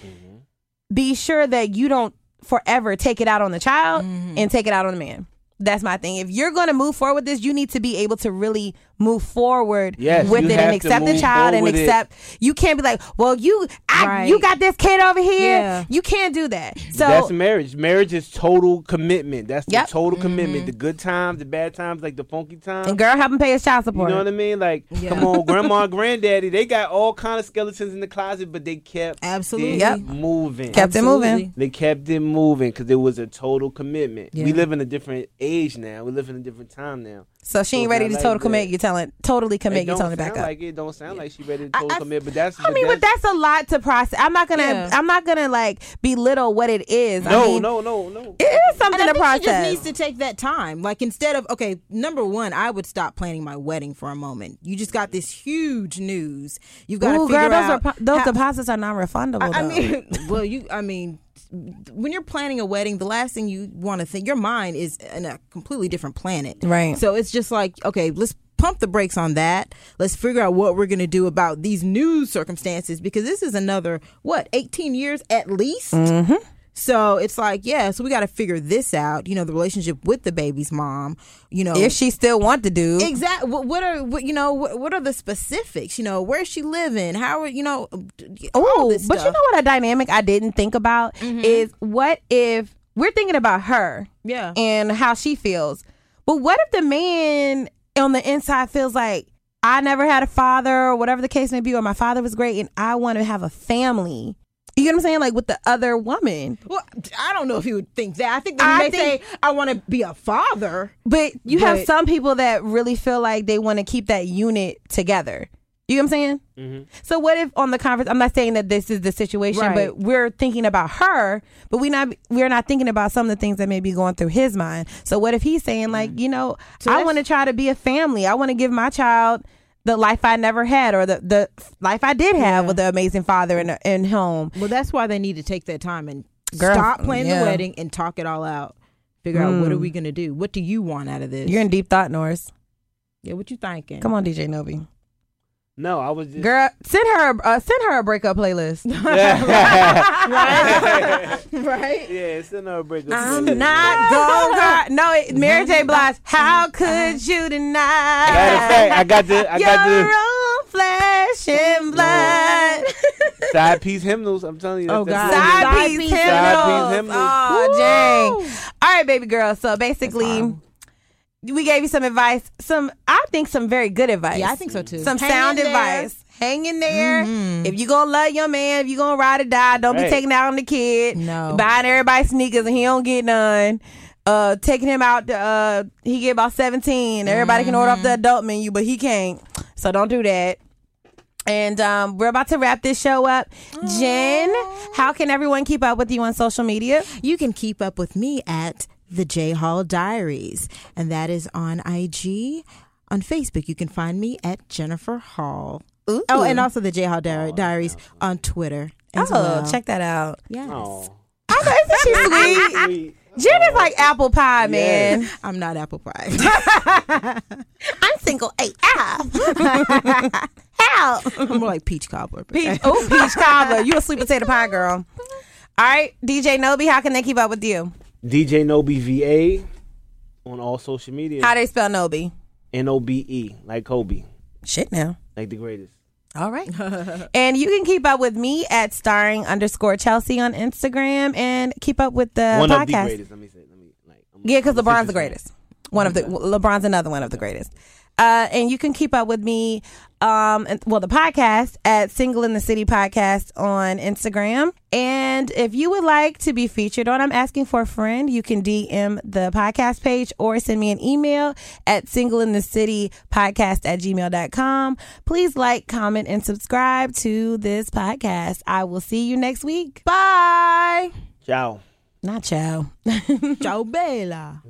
be sure that you don't forever take it out on the child and take it out on the man. That's my thing. If you're going to move forward with this, you need to be able to really move forward Yes, with it and accept the child and forward with it. accept. You can't be like, well, you, I, Right. you got this kid over here. Yeah. You can't do that. So that's marriage. Marriage is total commitment. That's the Yep. total commitment. Mm-hmm. The good times, the bad times, like the funky times. and girl, help him pay his child support. You know what I mean? Like, come on, grandma, granddaddy, they got all kind of skeletons in the closet, but they kept Absolutely. Yep. moving. Kept it moving. They kept it moving because it was a total commitment. Yeah. We live in a different age now. We live in a different time now. So she ain't So ready to not total like commit. that. You telling totally commit. it You don't telling it back up. like it. Don't sound like she ready to I- I- commit. But that's. I mean, but that's a lot to process. I'm not gonna. Yeah. I'm not gonna like belittle what it is. no, I mean, no, no, no. It is something And I to think she process. just needs to take that time. Like instead of okay, number one, I would stop planning my wedding for a moment. You just got this huge news. You've got to figure girl, those out are those how- deposits are non-refundable. I, I mean, well, you. I mean, when you're planning a wedding, the last thing you want to think, your mind is in a completely different planet. Right. So it's just like, okay, let's pump the brakes on that. Let's figure out what we're going to do about these new circumstances because this is another what 18 years at least. Mm-hmm. So it's like, yeah, so we got to figure this out. You know, the relationship with the baby's mom. You know, if she still want to do, Exactly. What, what are what, you know? What, what are the specifics? You know, where's she living? How are you know? Oh, but you know what a dynamic I didn't think about mm-hmm. is what if we're thinking about her Yeah. and how she feels, but what if the man on the inside feels like I never had a father or whatever the case may be, or my father was great and I want to have a family. You get what I'm saying? Like with the other woman. Well, I don't know if he would think that. I think that I may think- say, "I want to be a father." But you have some people that really feel like they want to keep that unit together. You know what I'm saying? Mm-hmm. So what if on the conference? I'm not saying that this is the situation, Right. but we're thinking about her, but we not we're not thinking about some of the things that may be going through his mind. So what if he's saying like, you know, So I want to try to be a family. I want to give my child the life I never had, or the the life I did have Yeah. with the amazing father in in home. Well, that's why they need to take that time and Girl, stop planning yeah. the wedding and talk it all out. Figure out what are we mm. gonna do? What do you want out of this? You're in deep thought, Norris. yeah, what you thinking? Come on, DJ Nobe. No, I was just. Girl, send her uh, send her a breakup playlist. right? right. Yeah, send her a break. I'm not going. To. No, it, Mary J. Blige. How could you deny? Matter of fact, I got the I got your the own flesh and blood. side piece hymnals. I'm telling you. That's Oh, God. what it is. Side Side piece piece hymnals. hymnals. Oh, dang. All right, baby girl. So basically, we gave you some advice. Some, I think, some very good advice. Yeah, I think so too. Some Hang sound in there. advice. Hang in there. Mhm. If you gonna love your man, if you gonna ride or die, don't be taking out on the kid. No. Buying everybody sneakers and he don't get none. Uh, taking him out. To, uh, he get about seventeen. Everybody can order off the adult menu, but he can't. So don't do that. And um, we're about to wrap this show up. Jen, how can everyone keep up with you on social media? You can keep up with me at the J Hall Diaries, and that is on IG. On Facebook, you can find me at Jennifer Hall. Ooh. Oh, and also the J Hall Di- Diaries on Twitter. As Oh, well. check that out. Yes. Oh. I know, isn't she sweet? Sweet. Jen is like apple pie, man. I'm not apple pie. I'm single AF. How? I'm more like peach cobbler. Peach, oh, peach cobbler. You a sweet potato pie girl. All right, DJ Nobe, how can they keep up with you? DJ Nobe VA on all social media. How they spell Nobe? N O B E, like Kobe, Shit now. like the greatest. All right. and you can keep up with me at starring underscore Chelsea on Instagram and keep up with the One of the podcast. greatest. Let me say. Let me like. I'm- Yeah, because LeBron's the greatest. One of the LeBron's another one of the greatest. Uh, and you can keep up with me um, well, the podcast at Single in the City Podcast on Instagram. And if you would like to be featured on I'm Asking for a Friend, you can DM the podcast page or send me an email at single in the city podcast at gmail.com. Please like, comment, and subscribe to this podcast. I will see you next week. Bye. Ciao. Not ciao. Ciao, Bella.